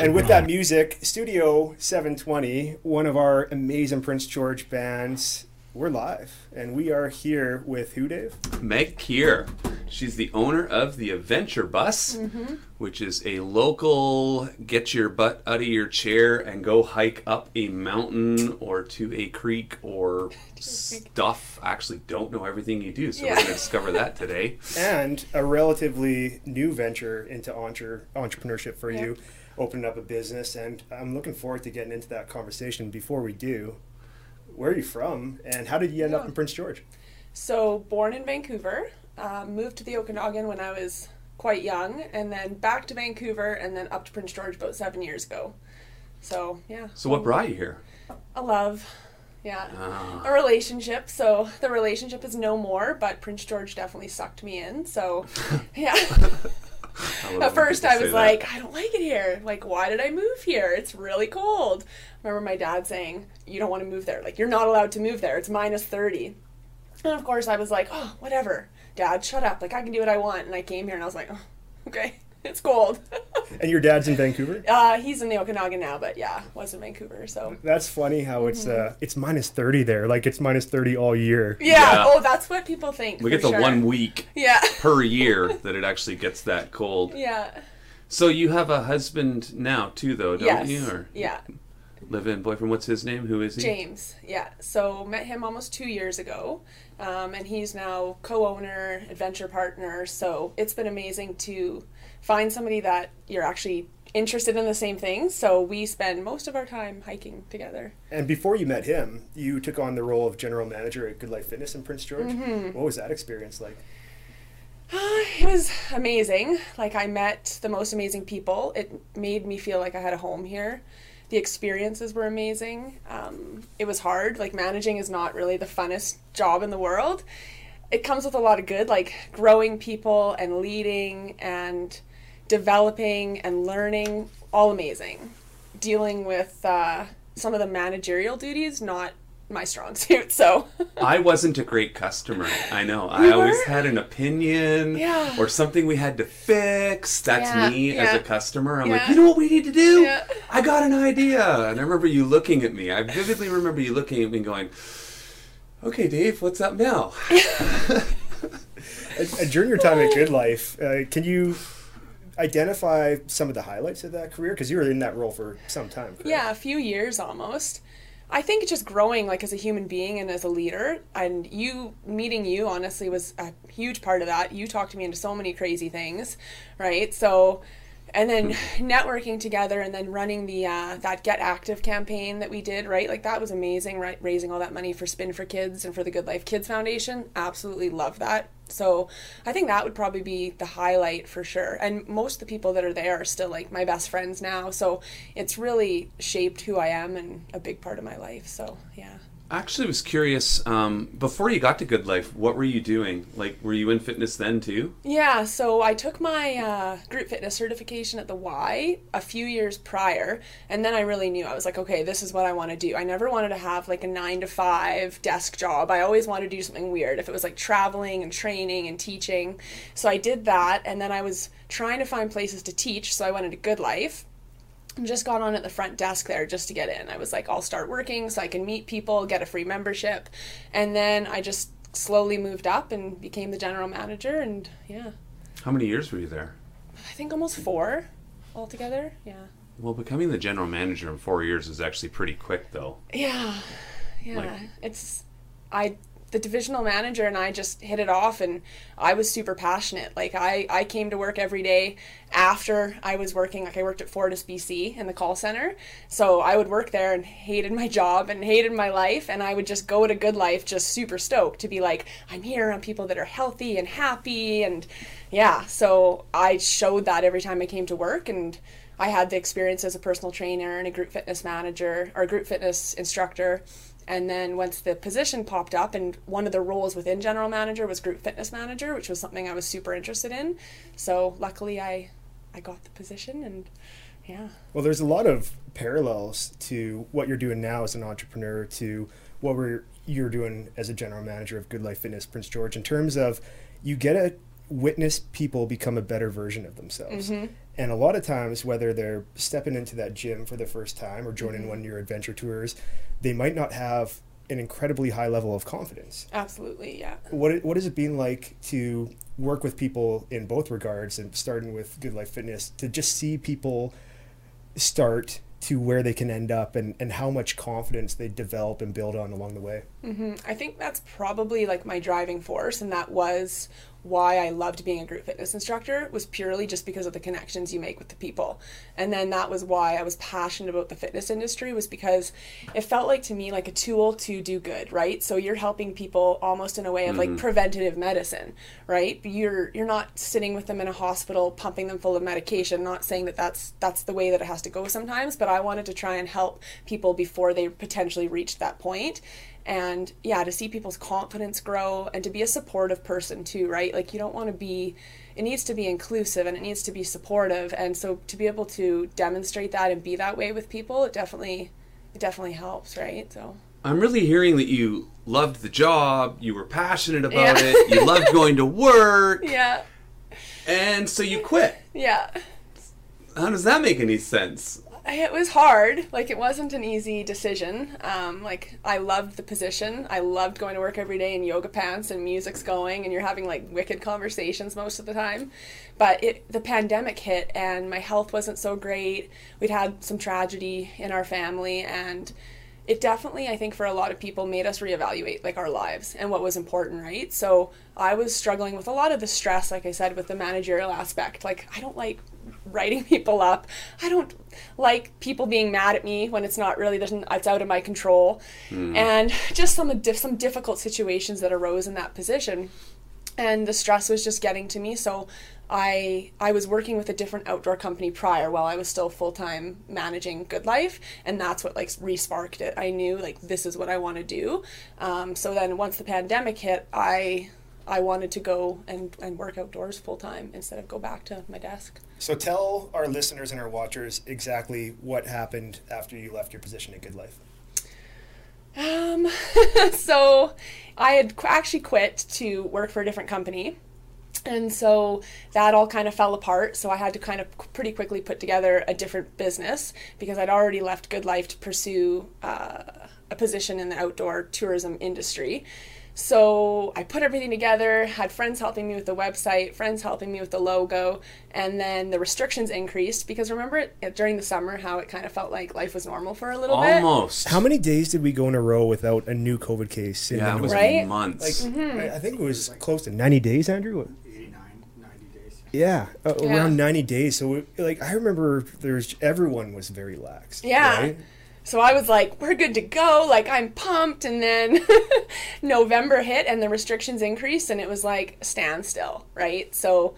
And with that music, Studio 720, one of our amazing Prince George bands, we're live. And we are here with who, Dave? Meg Kier. She's the owner of the Adventure Bus, Mm-hmm. which is a local get your butt out of your chair and go hike up a mountain or to a creek or stuff. I Actually, don't know everything you do, so Yeah. we're going to discover that today. And a relatively new venture into entre- entrepreneurship for you, opening up a business. And I'm looking forward to getting into that conversation. Before we do, where are you from and how did you end up in Prince George? So, born in Vancouver, uh, moved to the Okanagan when I was quite young, and then back to Vancouver, and then up to Prince George about seven years ago. So, yeah. So, what brought you here? A love. Yeah. Ah. A relationship. So, the relationship is no more, but Prince George definitely sucked me in. So, yeah. I At first, I was that. like, I don't like it here. Like, why did I move here? It's really cold. remember my dad saying, You don't want to move there. Like, you're not allowed to move there. It's minus 30. And of course, I was like, Oh, whatever. Dad, shut up. Like, I can do what I want. And I came here and I was like, Oh, okay. It's cold. And your dad's in Vancouver? uh, he's in the Okanagan now, but yeah, was in Vancouver. So. That's funny how it's uh it's minus 30 there. Like it's minus 30 all year. Mm-hmm. Yeah. Yeah. Oh, that's what people think. we get the sure. one week Yeah. per year that it actually gets that cold. Yeah. So, you have a husband now, too, though, don't yes. you? Or Yeah. live in boyfriend? What's his name? Who is he? James, yeah. So met him almost two years ago, um, and he's now co-owner, adventure partner. So it's been amazing to find somebody that you're actually interested in the same things. So we spend most of our time hiking together. And before you met him, you took on the role of general manager at Good Life Fitness in Prince George. Mm-hmm. What was that experience like? it was amazing. Like I met the most amazing people. It made me feel like I had a home here. The experiences were amazing. Um, it was hard. Like managing is not really the funnest job in the world. It comes with a lot of good, like growing people and leading and developing and learning. All amazing. Dealing with uh, some of the managerial duties, not my strong suit. So I wasn't a great customer. I know. I You always had an opinion Yeah. or something we had to fix. That's Yeah, me as a customer. I'm like, you know what we need to do? Yeah. I got an idea. And I remember you looking at me. I vividly remember you looking at me going, okay, Dave, what's up now? And, and during your time at Good Life, uh, can you identify some of the highlights of that career? Because you were in that role for some time. correct? Yeah, a few years almost. I think just growing like as a human being and as a leader and you meeting you honestly was a huge part of that. You talked me into so many crazy things, right? So and then networking together and then running the uh, that get active campaign that we did right? Like that was amazing right? Raising all that money for spin for kids and for the good life kids foundation. Absolutely love that so i think that would probably be the highlight for sure. And most of the people that are there are still like my best friends now. So it's really shaped who i am and a big part of my life. So yeah actually was curious. Um, before you got to Good Life, what were you doing? Like, were you in fitness then too? Yeah, so I took my uh, group fitness certification at the Y a few years prior, and then I really knew I was like, okay, this is what I want to do. I never wanted to have like a nine to five desk job. I always wanted to do something weird. If it was like traveling and training and teaching, so I did that, and then I was trying to find places to teach, so I went into Good Life just got on at the front desk there just to get in. I was like, I'll start working so I can meet people, get a free membership. And then I just slowly moved up and became the general manager. And yeah, How many years were you there? I think almost four altogether. Yeah. Well, becoming the general manager in four years is actually pretty quick, though. Yeah. Yeah. Like- it's, I, the divisional manager and I just hit it off and I was super passionate. Like I, I came to work every day after I was working, like I worked at Fortis BC in the call center. So I would work there and hated my job and hated my life. And I would just go to a good life, just super stoked to be like, I'm here around people that are healthy and happy. And yeah, so I showed that every time I came to work and I had the experience as a personal trainer and a group fitness manager or group fitness instructor. And then once the position popped up, and one of the roles within general manager was group fitness manager, which was something I was super interested in. So luckily, I I got the position, and yeah, Well, there's a lot of parallels to what you're doing now as an entrepreneur to what we're you're doing as a general manager of Good Life Fitness Prince George in terms of you get a witness people become a better version of themselves. Mm-hmm. And a lot of times, whether they're stepping into that gym for the first time or joining Mm-hmm. one of your adventure tours, they might not have an incredibly high level of confidence. Absolutely, yeah. What what has it been like to work with people in both regards, and starting with Good Life Fitness, to just see people start to where they can end up, and, and how much confidence they develop and build on along the way? hmm I think that's probably like my driving force, and that was why I loved being a group fitness instructor was purely just because of the connections you make with the people. And then that was why I was passionate about the fitness industry was because it felt like to me like a tool to do good, right? So you're helping people almost in a way of like mm-hmm. preventative medicine, right? You're you're not sitting with them in a hospital pumping them full of medication, not saying that that's that's the way that it has to go sometimes, but I wanted to try and help people before they potentially reached that point and yeah to see people's confidence grow and to be a supportive person too right? Like you don't want to be it needs to be inclusive and it needs to be supportive. And so to be able to demonstrate that and be that way with people it definitely it definitely helps right? So. I'm really hearing that you loved the job, you were passionate about Yeah. it, you loved going to work, yeah. And so you quit. yeah. How does that make any sense? It was hard. Like it wasn't an easy decision. Um, like i loved the position. I loved going to work every day in yoga pants and music's going and you're having like wicked conversations most of the time. But it, the pandemic hit and my health wasn't so great. We'd had some tragedy in our family and it definitely i think for a lot of people made us reevaluate like our lives and what was important right? So i was struggling with a lot of the stress like i said with the managerial aspect. Like i don't like writing people up. I don't like people being mad at me when it's not really there's it's out of my control. And just some diff- some difficult situations that arose in that position. And the stress was just getting to me. So i i was working with a different outdoor company prior while i was still full-time managing good life. And that's what like re-sparked it. I knew like this is what i want to do. Um, so then once the pandemic hit i i wanted to go and, and work outdoors full-time instead of go back to my desk So tell our listeners and our watchers exactly what happened after you left your position at Good Life. Um, so I had actually quit to work for a different company. And so that all kind of fell apart. So I had to kind of pretty quickly put together a different business because I'd already left Good Life to pursue uh, a position in the outdoor tourism industry. So I put everything together, had friends helping me with the website, friends helping me with the logo, and then the restrictions increased because remember it, during the summer how it kind of felt like life was normal for a little bit? Almost. How many days did we go in a row without a new COVID case? In Yeah, it was Right? months. Like, I I think it was close to 90 days, Andrew. 89, 90 days. Yeah, uh, Yeah. around 90 days. So, it, like, I remember there's everyone was very lax. Yeah. right? So I was like, we're good to go. Like, I'm pumped. And then November hit and the restrictions increased, and it was like standstill, right? So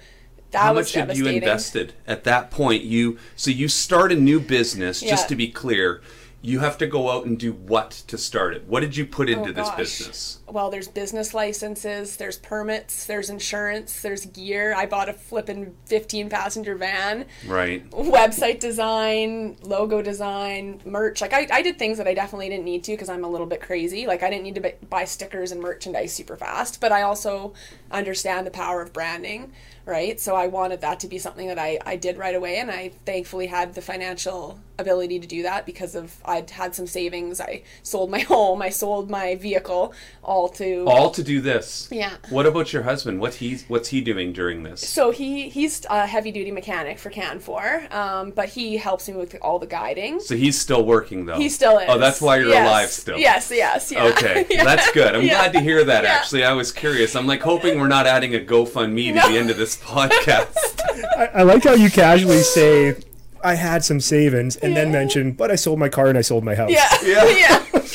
that How was much have you invested at that point? You so you start a new business. Just to be clear, you have to go out and do what to start it? What did you put oh, into Oh, this business? Well, there's business licenses, there's permits, there's insurance, there's gear. I bought a flippin' 15 passenger van. Right. website design, logo design, merch. Like I, I did things that I definitely didn't need to because I'm a little bit crazy. Like I didn't need to buy stickers and merchandise super fast, but I also understand the power of branding, right? So I wanted that to be something that I, I did right away, and I thankfully had the financial ability to do that because of I'd had some savings. I sold my home, I sold my vehicle, all to All to do this. Yeah. What about your husband? What he's what's he doing during this? So he he's a heavy duty mechanic for Canfor, um, but he helps me with all the guiding. So he's still working though. He still is. Oh, that's why you're Yes. alive still. Yes, yes, yeah. Okay, Yeah. that's good. I'm Yeah. glad to hear that. Yeah. Actually, I was curious. I'm like hoping we're not adding a GoFundMe to No. the end of this podcast. I, I like how you casually say, I had some savings, and then Yeah. mention, but I sold my car and I sold my house. Yeah, Yeah. yeah.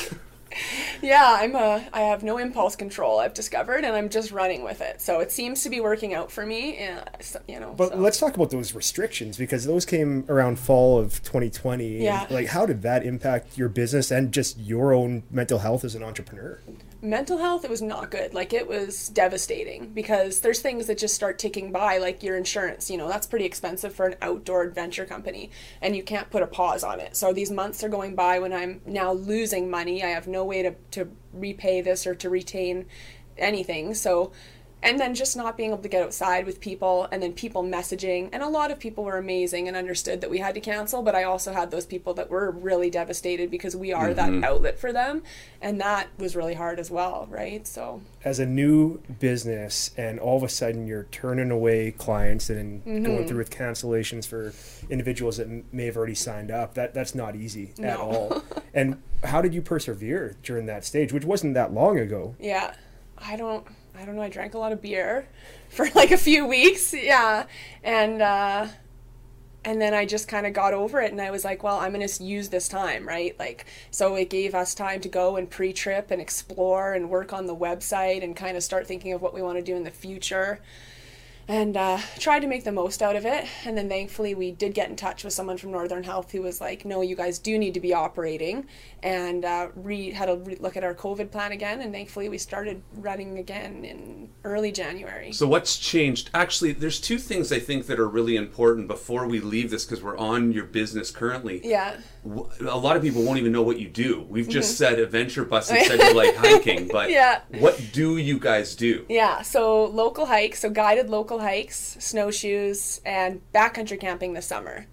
Yeah, I'm a. I have no impulse control. I've discovered, and I'm just running with it. So it seems to be working out for me. Yeah, so, you know. But so. let's talk about those restrictions because those came around fall of 2020. Yeah. Like, how did that impact your business and just your own mental health as an entrepreneur? Mental health it was not good. Like it was devastating because there's things that just start ticking by like your insurance you know that's pretty expensive for an outdoor adventure company and you can't put a pause on it. So these months are going by when i'm now losing money. I have no way to, to repay this or to retain anything. So and then just not being able to get outside with people and then people messaging and a lot of people were amazing and understood that we had to cancel but i also had those people that were really devastated because we are Mm-hmm. that outlet for them and that was really hard as well right so As a new business, and all of a sudden you're turning away clients and Mm-hmm. going through with cancellations for individuals that may have already signed up. That that's not easy at all. and how did you persevere during that stage, which wasn't that long ago? yeah i don't i don't know i drank a lot of beer for like a few weeks yeah and uh and then I just kind of got over it and I was like, well, I'm going to use this time, right? Like, so it gave us time to go and pre trip and explore and work on the website and kind of start thinking of what we want to do in the future and uh, tried to make the most out of it. And then thankfully, we did get in touch with someone from Northern Health who was like, no, you guys do need to be operating and uh, re- had a re- look at our COVID plan again. And thankfully, we started running again in early January. So what's changed? Actually, there's two things I think that are really important before we leave this because we're on your business currently. yeah. A lot of people won't even know what you do. We've just said adventure bus and said you like hiking, but Mm-hmm. Yeah. what do you guys do? Yeah, so local hikes, so guided local hikes, snowshoes, and backcountry camping this summer.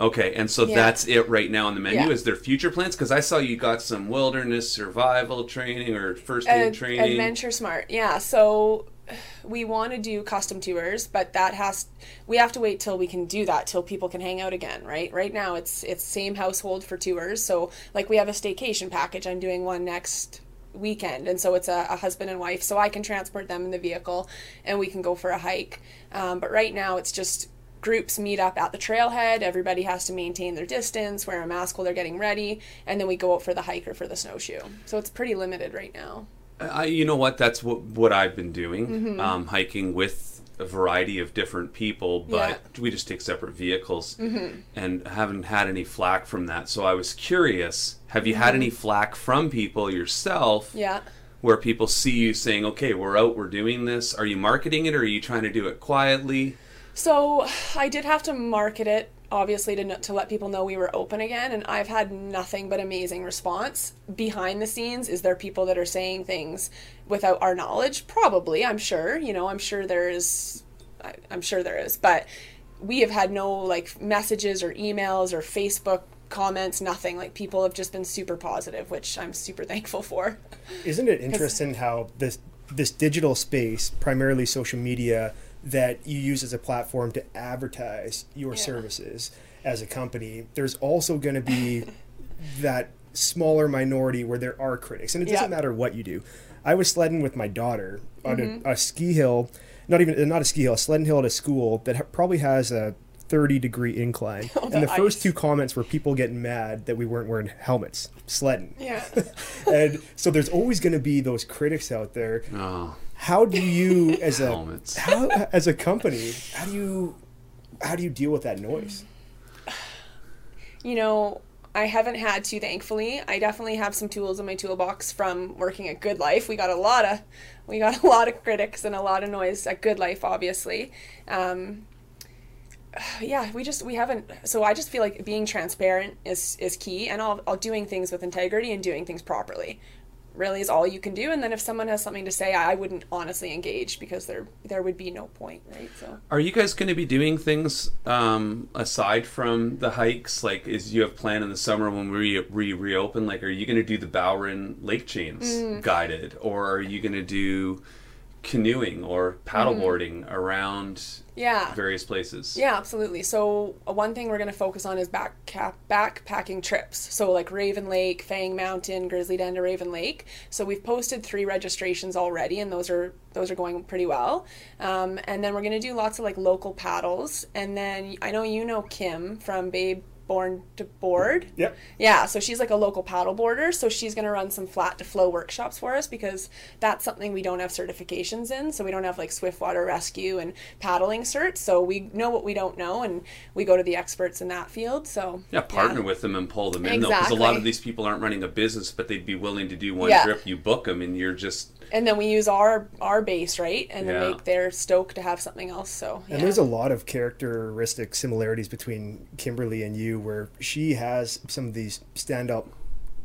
Okay, and so Yeah. that's it right now on the menu. Yeah. Is there future plans? Because I saw you got some wilderness survival training or first aid Ad- training. Adventure Smart, yeah. So we want to do custom tours, but that has we have to wait till we can do that till people can hang out again, right? Right now it's it's same household for tours. So like we have a staycation package. I'm doing one next weekend and so it's a, a husband and wife so i can transport them in the vehicle and we can go for a hike um, but right now it's just groups meet up at the trailhead everybody has to maintain their distance wear a mask while they're getting ready and then we go out for the hike or for the snowshoe so it's pretty limited right now I, you know what? That's what what I've been doing, Mm-hmm. um, hiking with a variety of different people, but Yeah. Mm-hmm. we just take separate vehicles, and haven't had any flack from that. So I was curious: Have you had any flack from people yourself? Mm-hmm. yeah Where people see you saying, "Okay, we're out, we're doing this." Are you marketing it, or are you trying to do it quietly? So I did have to market it, obviously, to, to let people know we were open again, and I've had nothing but amazing response. Behind the scenes, is there people that are saying things without our knowledge? Probably, I'm sure. You know, I'm sure there is. I, I'm sure there is, but we have had no like messages or emails or Facebook comments, nothing. Like people have just been super positive, which I'm super thankful for. Isn't it interesting how this this digital space, primarily social media, that you use as a platform to advertise your Yeah. services as a company, there's also going to be that smaller minority where there are critics, and it doesn't Yeah. matter what you do. I was sledding with my daughter on a, mm-hmm. a ski hill, not even not a ski hill, a sledding hill at a school that ha- probably has a 30 degree incline. Oh, and the the first two comments were people getting mad that we weren't wearing helmets sledding Yeah. and so there's always going to be those critics out there. Oh, How do you, as a Helmets. how as a company, how do you how do you deal with that noise? you know, I haven't had to, thankfully. I definitely have some tools in my toolbox from working at Good Life. We got a lot of, we got a lot of critics and a lot of noise at Good Life, obviously. Um, yeah, we just we haven't. So I just feel like being transparent is is key, and all, all doing things with integrity and doing things properly really is all you can do. And then if someone has something to say, I wouldn't honestly engage because there there would be no point, right? So. Are you guys going to be doing things um, aside from the hikes? Like, is you have planned in the summer when we re- reopen? Like, are you going to do the Bowron Lake Chains Mm. guided, or are you going to do canoeing or paddleboarding around Yeah. various places? Yeah, absolutely. So uh, one thing we're going to focus on is back cap- backpacking trips. So like Raven Lake, Fang Mountain, Grizzly Den to Raven Lake. So we've posted three registrations already, and those are those are going pretty well. Um, and then we're going to do lots of like local paddles. And then I know you know Kim from Babe Born to Board. Yep. Yeah, so she's like a local paddle boarder, so she's going to run some flat to flow workshops for us because that's something we don't have certifications in. So we don't have like Swiftwater rescue and paddling certs. So we know what we don't know and we go to the experts in that field. So Yeah, partner with them and pull them in though, because a lot of these people aren't running a business, but they'd be willing to do one Yeah. trip. You book them, and you're just And then we use our our base, right? And then Yeah. make their stoked to have something else. So yeah. And there's a lot of characteristic similarities between Kimberly and you, where she has some of these stand-up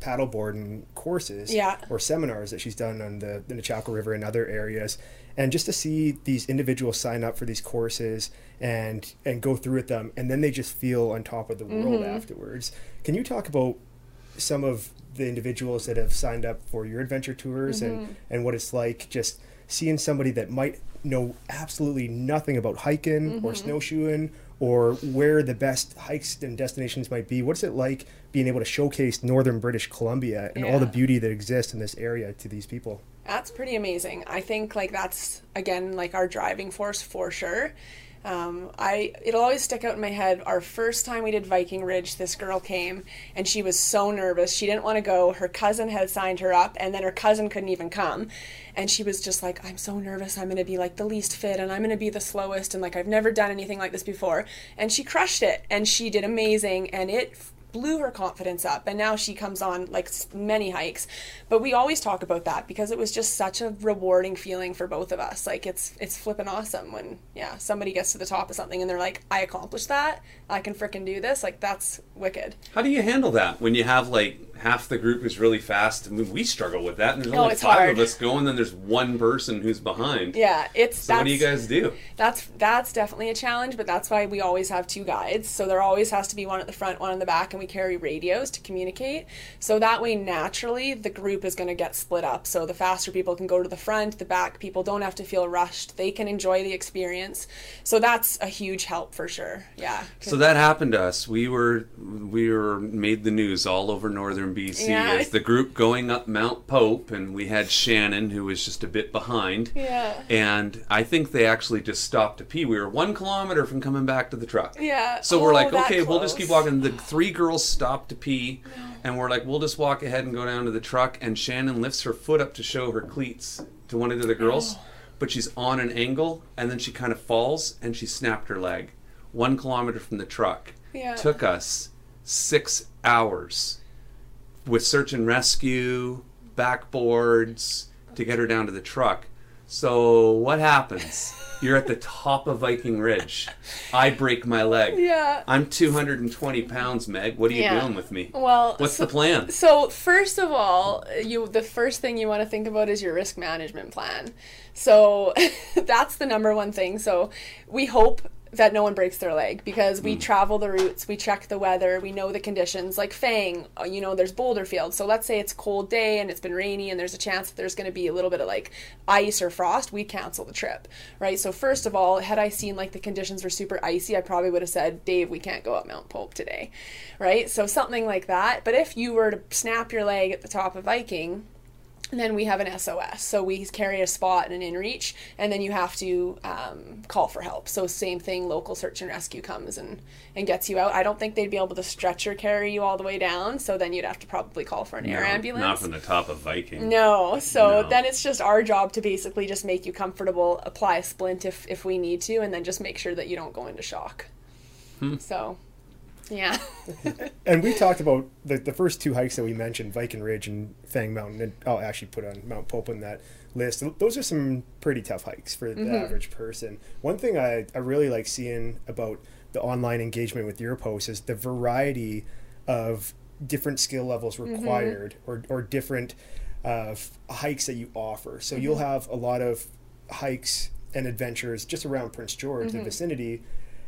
paddleboarding courses Yeah. or seminars that she's done on the, the Chaco River and other areas. And just to see these individuals sign up for these courses and and go through with them, and then they just feel on top of the world Mm-hmm. afterwards. Can you talk about some of the individuals that have signed up for your adventure tours Mm-hmm. and and what it's like just seeing somebody that might know absolutely nothing about hiking or Mm-hmm. snowshoeing or where the best hikes and destinations might be what's it like being able to showcase northern british columbia and all the beauty that exists in this area to these people That's pretty amazing. I think like that's again like our driving force for sure. Um, I it'll always stick out in my head. Our first time we did Viking Ridge, this girl came and she was so nervous. She didn't want to go. Her cousin had signed her up, and then her cousin couldn't even come. And she was just like, "I'm so nervous. I'm going to be like the least fit, and I'm going to be the slowest, and like I've never done anything like this before." And she crushed it, and she did amazing, and it blew her confidence up and now she comes on like many hikes. But we always talk about that because it was just such a rewarding feeling for both of us. Like it's it's flipping awesome when yeah somebody gets to the top of something and they're like i accomplished that. I can frickin' do this. Like that's wicked. How do you handle that when you have like half the group is really fast? I mean, we struggle with that, and there's Oh, only five hard. of us going, then there's one person who's behind. yeah it's So what do you guys do? that's that's definitely a challenge but that's why we always have two guides so there always has to be one at the front one in the back and we carry radios to communicate so that way naturally the group is going to get split up so the faster people can go to the front the back people don't have to feel rushed they can enjoy the experience so that's a huge help for sure yeah So that happened to us. We were we were made the news all over northern BC Yeah. as the group going up Mount Pope, and we had Shannon who was just a bit behind. Yeah. And I think they actually just stopped to pee. We were one kilometer from coming back to the truck. Yeah. So we're Oh, like, that okay, we'll just keep walking. The three girls stopped to pee, and we're like, we'll just walk ahead and go down to the truck. And Shannon lifts her foot up to show her cleats to one of the other girls, Oh. but she's on an angle, and then she kind of falls and she snapped her leg. One kilometer from the truck. Yeah. Took us six hours with search and rescue, backboards to get her down to the truck. So what happens? You're at the top of Viking Ridge. I break my leg. yeah I'm 220 pounds, Meg. What are you Yeah. doing with me? well What's so- the plan? So first of all, you the first thing you want to think about is your risk management plan. So that's the number one thing. So we hope that no one breaks their leg because we travel the routes, we check the weather, we know the conditions. Like Fang, uh, you know, there's boulder fields. So let's say it's a cold day and it's been rainy and there's a chance that there's going to be a little bit of like ice or frost, we cancel the trip, right? So first of all, had I seen like the conditions were super icy, I probably would have said, Dave, we can't go up Mount Pope today, right? So something like that. But if you were to snap your leg at the top of Viking, and then we have an SOS. So we carry a spot and an inReach, and then you have to um, call for help. So same thing, local search and rescue comes and, and gets you out. I don't think they'd be able to stretcher carry you all the way down, so then you'd have to probably call for an air ambulance. Not from the top of Viking. No, so No. then it's just our job to basically just make you comfortable, apply a splint if if we need to, and then just make sure that you don't go into shock. Hmm. So, yeah. and we talked about the, the first two hikes that we mentioned viking ridge and fang mountain and i'll actually put on mount pope on that list. Those are some pretty tough hikes for the mm-hmm. average person. One thing I, I really like seeing about the online engagement with your posts is the variety of different skill levels mm-hmm. required or, or different uh, hikes that you offer. So you'll mm-hmm. have a lot of hikes and adventures just around prince george the vicinity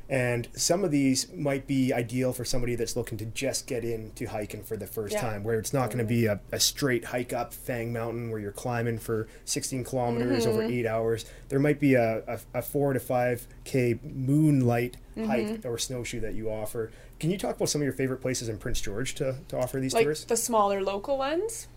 and some of these might be ideal for somebody that's looking to just get into hiking for the first Yeah. time, where it's not going to be a, a straight hike up Fang Mountain where you're climbing for 16 kilometers over mm-hmm. eight hours. There might be a, a, a four to five K moonlight mm-hmm. hike or snowshoe that you offer. Can you talk about some of your favorite places in Prince George to, to offer these like tours? the smaller local ones.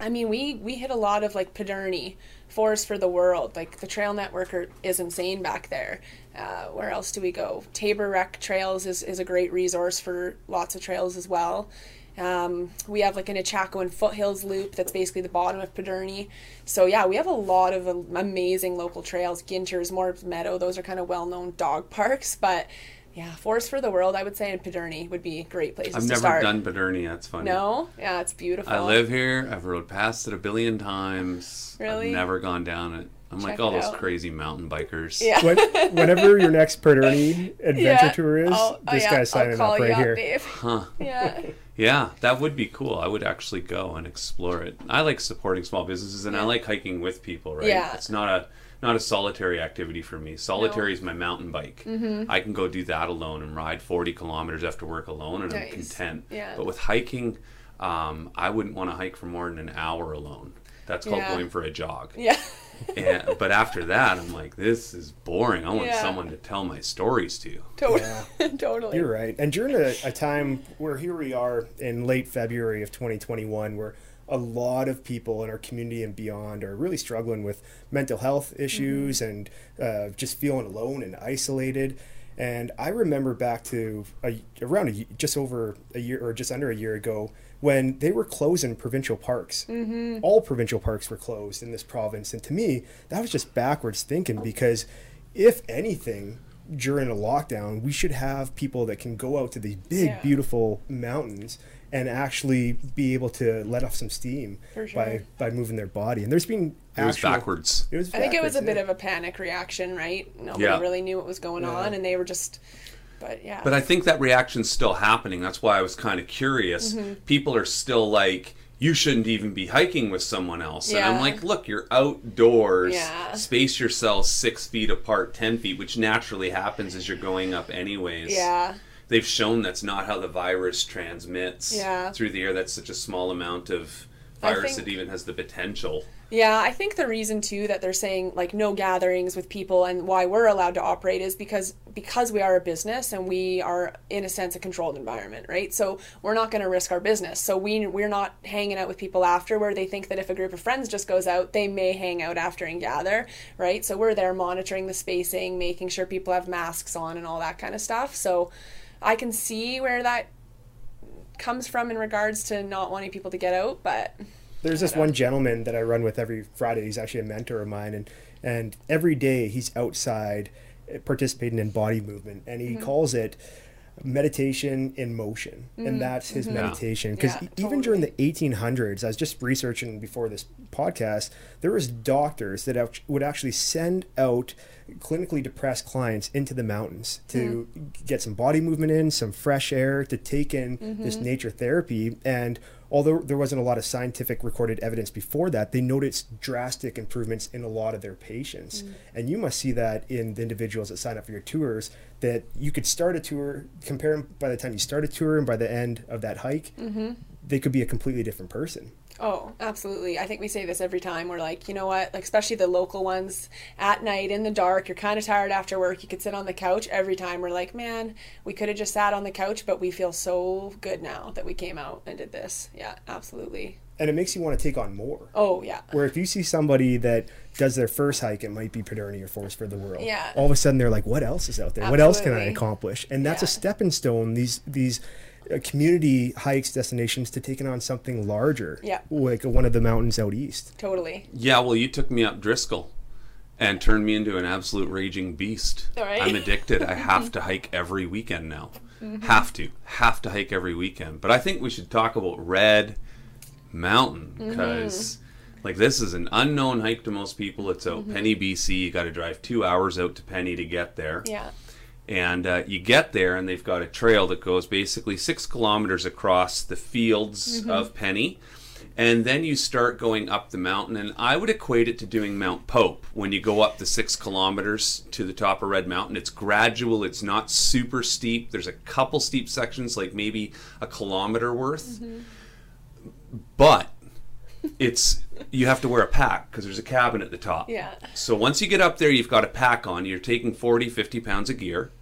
I mean, we we hit a lot of like Pidherny, Forest for the World. Like the trail network are, is insane back there. Uh, where else do we go? Tabor Rec Trails is, is a great resource for lots of trails as well. Um, we have like an Ichaco and Foothills Loop that's basically the bottom of Pidherny. So yeah, we have a lot of amazing local trails. Ginter's, Moore's Meadow, those are kind of well-known dog parks. But yeah, Forest for the World, I would say, and Pidherny would be great places I've to never start. done Pidherny. That's funny. No, yeah, it's beautiful. I live here. I've rode past it a billion times. Really? I've never gone down it. I'm like all those out. crazy mountain bikers. Yeah. When, whenever your next Pidherny adventure Yeah. tour is, I'll- oh, this yeah, guy's signing I'll call up right up, here. Dave. Huh. Yeah. Yeah, that would be cool. I would actually go and explore it. I like supporting small businesses and I like hiking with people, right? Yeah. It's not a not a solitary activity for me. Solitary is my mountain bike. Mm-hmm. I can go do that alone and ride 40 kilometers after work alone and I'm content. Yeah. But with hiking, um, I wouldn't want to hike for more than an hour alone. That's called Yeah. going for a jog. Yeah. And, but after that, I'm like, this is boring. I want Yeah. someone to tell my stories to. Totally. Yeah. totally. You're right. And during a, a time where here we are in late February of 2021, where a lot of people in our community and beyond are really struggling with mental health issues and uh, just feeling alone and isolated. And I remember back to a, around a, y- just over a year or just under a year ago when they were closing provincial parks. Mm-hmm. All provincial parks were closed in this province. And to me, that was just backwards thinking because if anything, during a lockdown, we should have people that can go out to these big, Yeah. beautiful mountains and actually be able to let off some steam For by by moving their body. And there's been It was backwards. It was. I think it was a backwards, bit of a panic reaction, right? Nobody Yeah. really knew what was going Yeah. on, and they were just. But yeah. But I think that reaction's still happening. That's why I was kind of curious. Mm-hmm. People are still like, you shouldn't even be hiking with someone else. And I'm like, look, you're outdoors. Yeah. Space yourselves six feet apart, ten feet, which naturally happens as you're going up anyways. yeah. They've shown that's not how the virus transmits Yeah. through the air. That's such a small amount of virus think- that even has the potential. Yeah, I think the reason too that they're saying like no gatherings with people and why we're allowed to operate is because because we are a business and we are in a sense a controlled environment, right? So we're not going to risk our business. So we we're not hanging out with people after where they think that if a group of friends just goes out, they may hang out after and gather, right? So we're there monitoring the spacing, making sure people have masks on and all that kind of stuff. So I can see where that comes from in regards to not wanting people to get out, but There's this one gentleman that I run with every Friday. He's actually a mentor of mine, and and every day he's outside uh, participating in body movement, and Mm-hmm. he calls it meditation in motion, and that's his meditation. Because Mm-hmm. Yeah, even during the 1800s, I was just researching before this podcast, there was doctors that would actually send out clinically depressed clients into the mountains to mm-hmm. get some body movement in, some fresh air, to take in this mm-hmm. nature therapy. And although there wasn't a lot of scientific recorded evidence before that, they noticed drastic improvements in a lot of their patients. Mm. And you must see that in the individuals that sign up for your tours, that you could start a tour, compare them by the time you start a tour and by the end of that hike, mm-hmm. they could be a completely different person. Oh, absolutely. I think we say this every time. We're like, you know what? Like, especially the local ones at night in the dark, you're kind of tired after work. You could sit on the couch every time. We're like, man, we could have just sat on the couch, but we feel so good now that we came out and did this. Yeah, absolutely. And it makes you want to take on more. Oh, yeah. Where if you see somebody that does their first hike, it might be Pidherny or Forest for the World. Yeah. All of a sudden, they're like, "What else is out there? What else can I accomplish?" And that's a stepping stone. These these community hikes destinations to taking on something larger. Yeah. Like one of the mountains out east. Totally. Yeah, well, you took me up Driscoll and turned me into an absolute raging beast. All right. I'm addicted. I have to hike every weekend now. Mm-hmm. Have to. Have to hike every weekend. But I think we should talk about Red Mountain Mm-hmm. because, like, this is an unknown hike to most people. It's Mm-hmm. out Penny, BC. You got to drive two hours out to Penny to get there. Yeah. And uh, you get there, and they've got a trail that goes basically six kilometers across the fields Mm-hmm. of Penny. And then you start going up the mountain, and I would equate it to doing Mount Pope when you go up the six kilometers to the top of Red Mountain. It's gradual, it's not super steep. There's a couple steep sections, like maybe a kilometer worth. Mm-hmm. But it's you have to wear a pack because there's a cabin at the top. Yeah. So once you get up there, you've got a pack on. You're taking 40, 50 pounds of gear.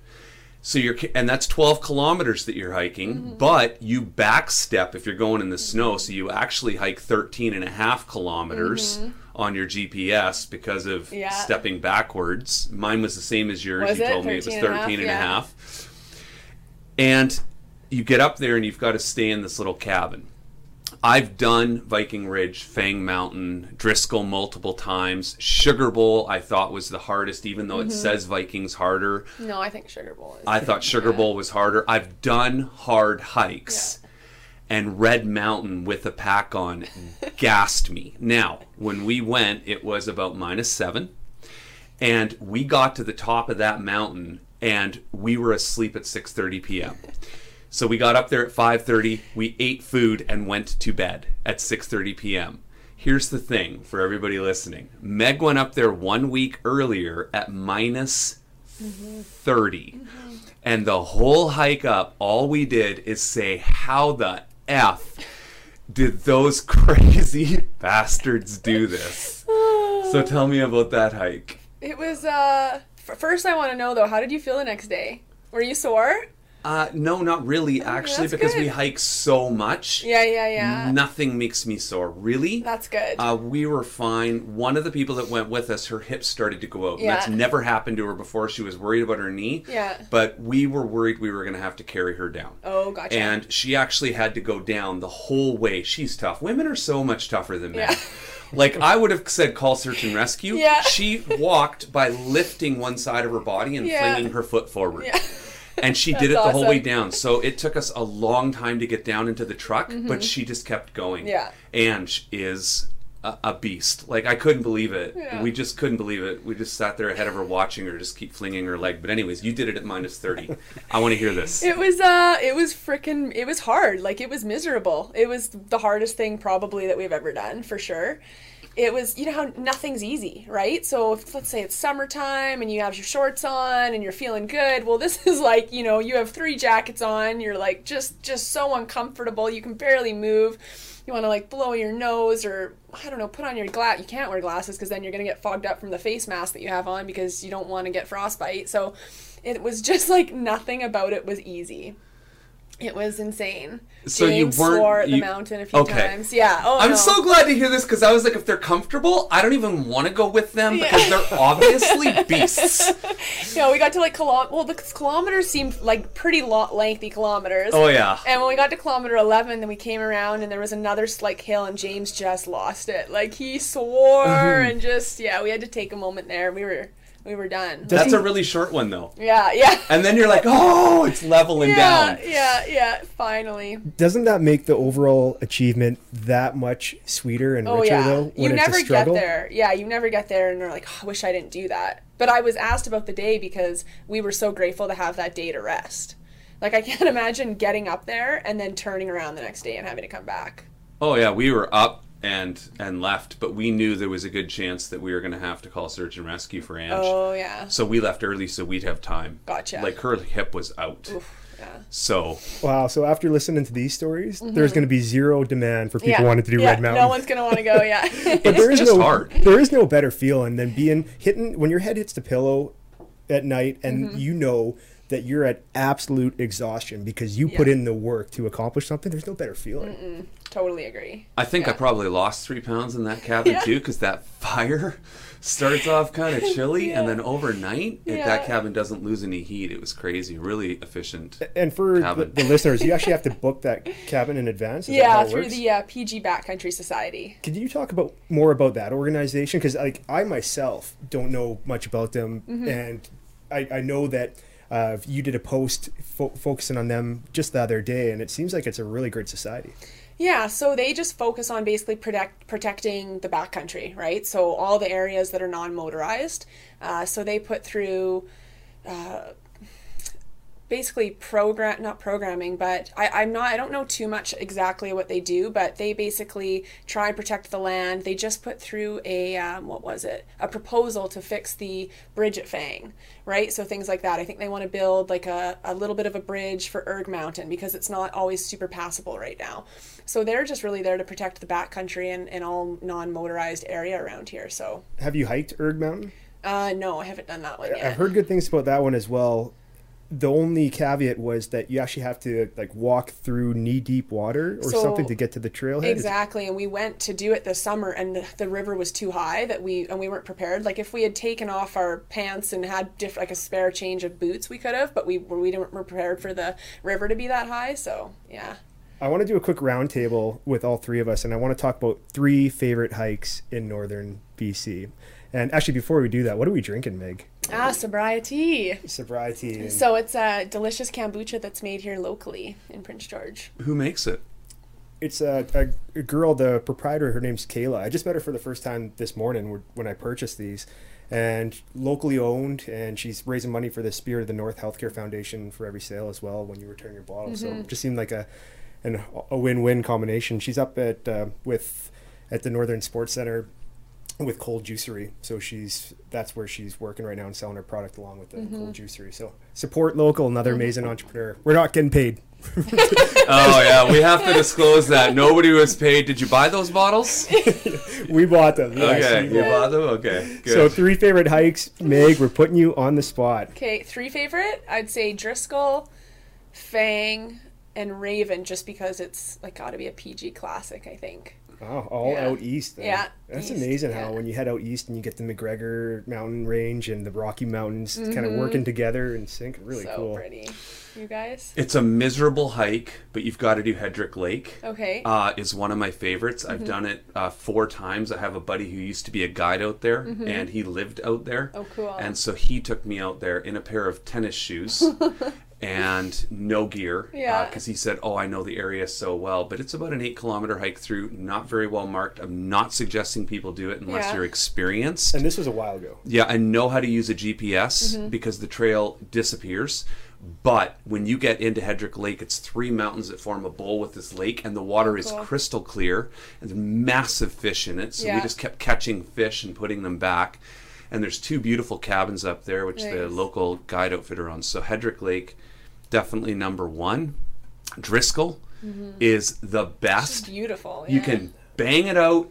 So you're, and that's 12 kilometers that you're hiking, Mm-hmm. but you backstep if you're going in the snow. So you actually hike 13 and a half kilometers on your GPS because of Mm-hmm. Yeah. stepping backwards. Mine was the same as yours. Was you it? told me it was 13 and a 13 and a half? half. And you get up there and you've got to stay in this little cabin. I've done Viking Ridge, Fang Mountain, Driscoll multiple times. Sugar Bowl I thought was the hardest, even though it mm-hmm. says Vikings harder. No, I think Sugar Bowl is. I thought Sugar Bowl was harder. I've done hard hikes. And Red Mountain with a pack on gassed me. Now, when we went, it was about minus seven. and we got to the top of that mountain and we were asleep at 6:30 p.m. So we got up there at 5:30, we ate food and went to bed at 6:30 p.m. Here's the thing for everybody listening. Meg went up there 1 week earlier at minus 30. And the whole hike up, all we did is say, How the F did those crazy bastards do this? So tell me about that hike. It was uh f- first I want to know though, how did you feel the next day? Were you sore? Uh, no, not really, actually, that's because we hike so much. Yeah, yeah, yeah. Nothing makes me sore. Really? That's good. Uh, we were fine. One of the people that went with us, her hips started to go out. And that's never happened to her before. She was worried about her knee. Yeah. But we were worried we were going to have to carry her down. oh, gotcha. And she actually had to go down the whole way. She's tough. Women are so much tougher than men. Yeah. Like I would have said, call search and rescue. Yeah. She walked by lifting one side of her body and Yeah. flinging her foot forward. yeah. And she did it the whole way down. So it took us a long time to get down into the truck, but she just kept going. Mm-hmm. Yeah. And sh- is a, a beast. Like I couldn't believe it. Yeah. We just couldn't believe it. We just sat there ahead of her watching her just keep flinging her leg. But anyways, you did it at minus 30. I want to hear this. It was uh it was freaking it was hard. Like it was miserable. It was the hardest thing probably that we've ever done for sure. It was you know how nothing's easy, right? So if let's say it's summertime and you have your shorts on and you're feeling good, well this is like, you know, you have three jackets on, you're like just just so uncomfortable, you can barely move. You want to like blow your nose or I don't know, put on your glass. You can't wear glasses because then you're going to get fogged up from the face mask that you have on because you don't want to get frostbite. So it was just like nothing about it was easy. It was insane. So you James weren't- swore at the you- mountain a few Okay. times. Yeah. Oh, I'm no. so glad to hear this because I was like, if they're comfortable, I don't even want to go with them because Yeah. they're obviously beasts. Yeah, we got to like kilom. Well, the kilometers seemed like pretty lo- lengthy kilometers. Oh yeah. And when we got to kilometer 11, then we came around and there was another slight hill, and James just lost it. Like he swore Mm-hmm. and just yeah, we had to take a moment there. We were we were done. That's a really short one though. yeah, yeah. And then you're like, oh, it's leveling yeah, down. yeah, yeah. Finally. Doesn't that make the overall achievement that much sweeter and Oh richer yeah. though? You When it's never a get struggle? there. Yeah, you never get there, and you're like, oh, I wish I didn't do that. But I was asked about the day because we were so grateful to have that day to rest. Like I can't imagine getting up there and then turning around the next day and having to come back. Oh yeah, we were up and and left, but we knew there was a good chance that we were going to have to call search and rescue for Ange. Oh yeah. So we left early so we'd have time. Gotcha. Like her hip was out. Yeah. So Wow. So after listening to these stories, there's going to be zero demand for people Mm-hmm. yeah. wanting to do yeah. Red Mountain. No one's gonna want to go. Yeah. but there is just no hard. there is no better feeling than being hitting when your head hits the pillow at night and Mm-hmm. you know that you're at absolute exhaustion because you put in the work to accomplish something. There's no better feeling. totally agree. I think I probably lost three pounds in that cabin Yeah. too, because that fire starts off kind of chilly, and then overnight, if Yeah. that cabin doesn't lose any heat, it was crazy, really efficient. And for the, the listeners, you actually have to book that cabin in advance. Is Yeah, through works? the uh, PG Backcountry Society. Could you talk about more about that organization? Because like I myself don't know much about them, Mm-hmm. and I, I know that uh, you did a post fo- focusing on them just the other day, and it seems like it's a really great society. Yeah, so they just focus on basically protect protecting the backcountry, right? So all the areas that are non-motorized. Uh, so they put through uh, basically program not programming but I, i'm not i don't know too much exactly what they do but they basically try and protect the land. They just put through a um, what was it? A proposal to fix the bridge at fang right? So things like that. I think they want to build like a, a little bit of a bridge for erg mountain because it's not always super passable right now. So they're just really there to protect the backcountry and, and all non-motorized area around here so. Have you hiked Erg Mountain? uh, no i haven't done that one yet I've heard good things about that one as well. The only caveat was that you actually have to like walk through knee deep water or So- something to get to the trailhead. Exactly, and we went to do it this summer, and the, the river was too high that we and we weren't prepared. Like if we had taken off our pants and had diff, like a spare change of boots, we could have, but we we didn't prepared for the river to be that high. So yeah, I want to do a quick roundtable with all three of us, and I want to talk about three favorite hikes in northern BC. And actually, before we do that, what are we drinking, Meg? Ah sobriety. Sobriety. So it's a delicious kombucha that's made here locally in Prince George. Who makes it? it's a, a, a girl, the proprietor. Her name's Kayla. I just met her for the first time this morning when I purchased these, and locally owned. And she's raising money for the Spirit of the North Healthcare Foundation for every sale as well when you return your bottle. So Mm-hmm. it just seemed like a an, a win-win combination. She's up at uh, with at the Northern Sports Center with Cold Juicery. So she's that's where she's working right now and selling her product along with the Mm-hmm. Cold Juicery. So support local, another amazing entrepreneur. We're not getting paid. Oh yeah, we have to disclose that nobody was paid. Did you buy those bottles? We bought them. yes, Okay, we you bought- bought them. Okay, good. So three favorite hikes, Meg. We're putting you on the spot. Okay, three favorite. I'd say Driscoll, Fang, and Raven, just because it's like got to be a PG classic. I think. Oh, all Yeah. out east. Then. Yeah, that's east, amazing how yeah. when you head out east and you get the McGregor Mountain Range and the Rocky Mountains kind of Mm-hmm. working together in sync. Really so cool. pretty. You guys. it's a miserable hike, but you've got to do Hedrick Lake. Okay. uh, is one of my favorites. I've Mm-hmm. done it uh, four times. I have a buddy who used to be a guide out there, and he lived out there. Mm-hmm. Oh, cool. And so he took me out there in a pair of tennis shoes and no gear. Yeah. Because he said, "Oh, I know the area so well." But it's about an eight kilometer hike through, not very well marked. I'm not suggesting people do it unless Yeah. you're experienced. And this was a while ago. Yeah, and know how to use a GPS Mm-hmm. because the trail disappears. But when you get into Hedrick Lake, it's three mountains that form a bowl with this lake, and the water is cool. crystal clear, and there's massive fish in it. So we just kept catching fish and putting them back. And there's two beautiful cabins up there, which the local guide outfitter owns. So Hedrick Lake, definitely number one. Driscoll is the best. Beautiful. You can bang it out.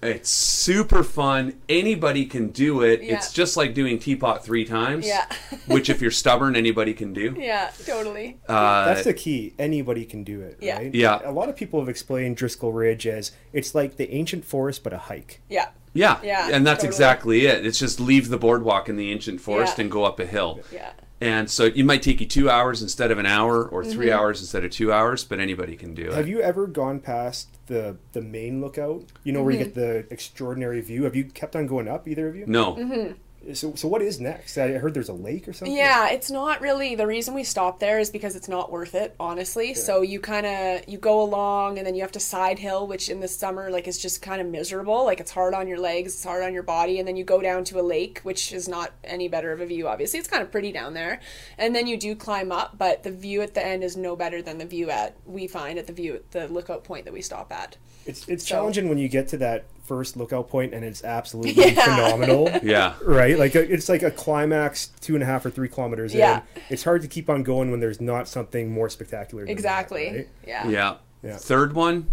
It's super fun. Anybody can do it. Yeah. It's just like doing teapot three times. Yeah. which, if you're stubborn, anybody can do. Yeah, totally. Uh, That's the key. Anybody can do it, Yeah. right? Yeah. A lot of people have explained Driscoll Ridge as it's like the ancient forest but a hike. Yeah. yeah, Yeah, and that's totally. exactly it. It's just leave the boardwalk in the ancient forest Yeah. and go up a hill. Yeah. And so it might take you two hours instead of an hour, or 3 Mm-hmm. hours instead of two hours, but anybody can do it. Have you ever gone past the the main lookout? You know where Mm-hmm. you get the extraordinary view. Have you kept on going up? Either of you? no. So so what is next? I heard there's a lake or something. Yeah, it's not really the reason we stopped there is because it's not worth it, honestly. So you kind of you go along and then you have to side hill, which in the summer like is just kind of miserable. Like it's hard on your legs, it's hard on your body, and then you go down to a lake, which is not any better of a view. Obviously, it's kind of pretty down there, and then you do climb up, but the view at the end is no better than the view at we find at the view at the lookout point that we stop at. It's it's So- challenging when you get to that first lookout point and it's absolutely Yeah. phenomenal. Yeah. Right, like it's like a climax two and a half or three kilometers Yeah. in. It's hard to keep on going when there's not something more spectacular. Than that, Exactly. right? Yeah. Yeah. Yeah. Third one,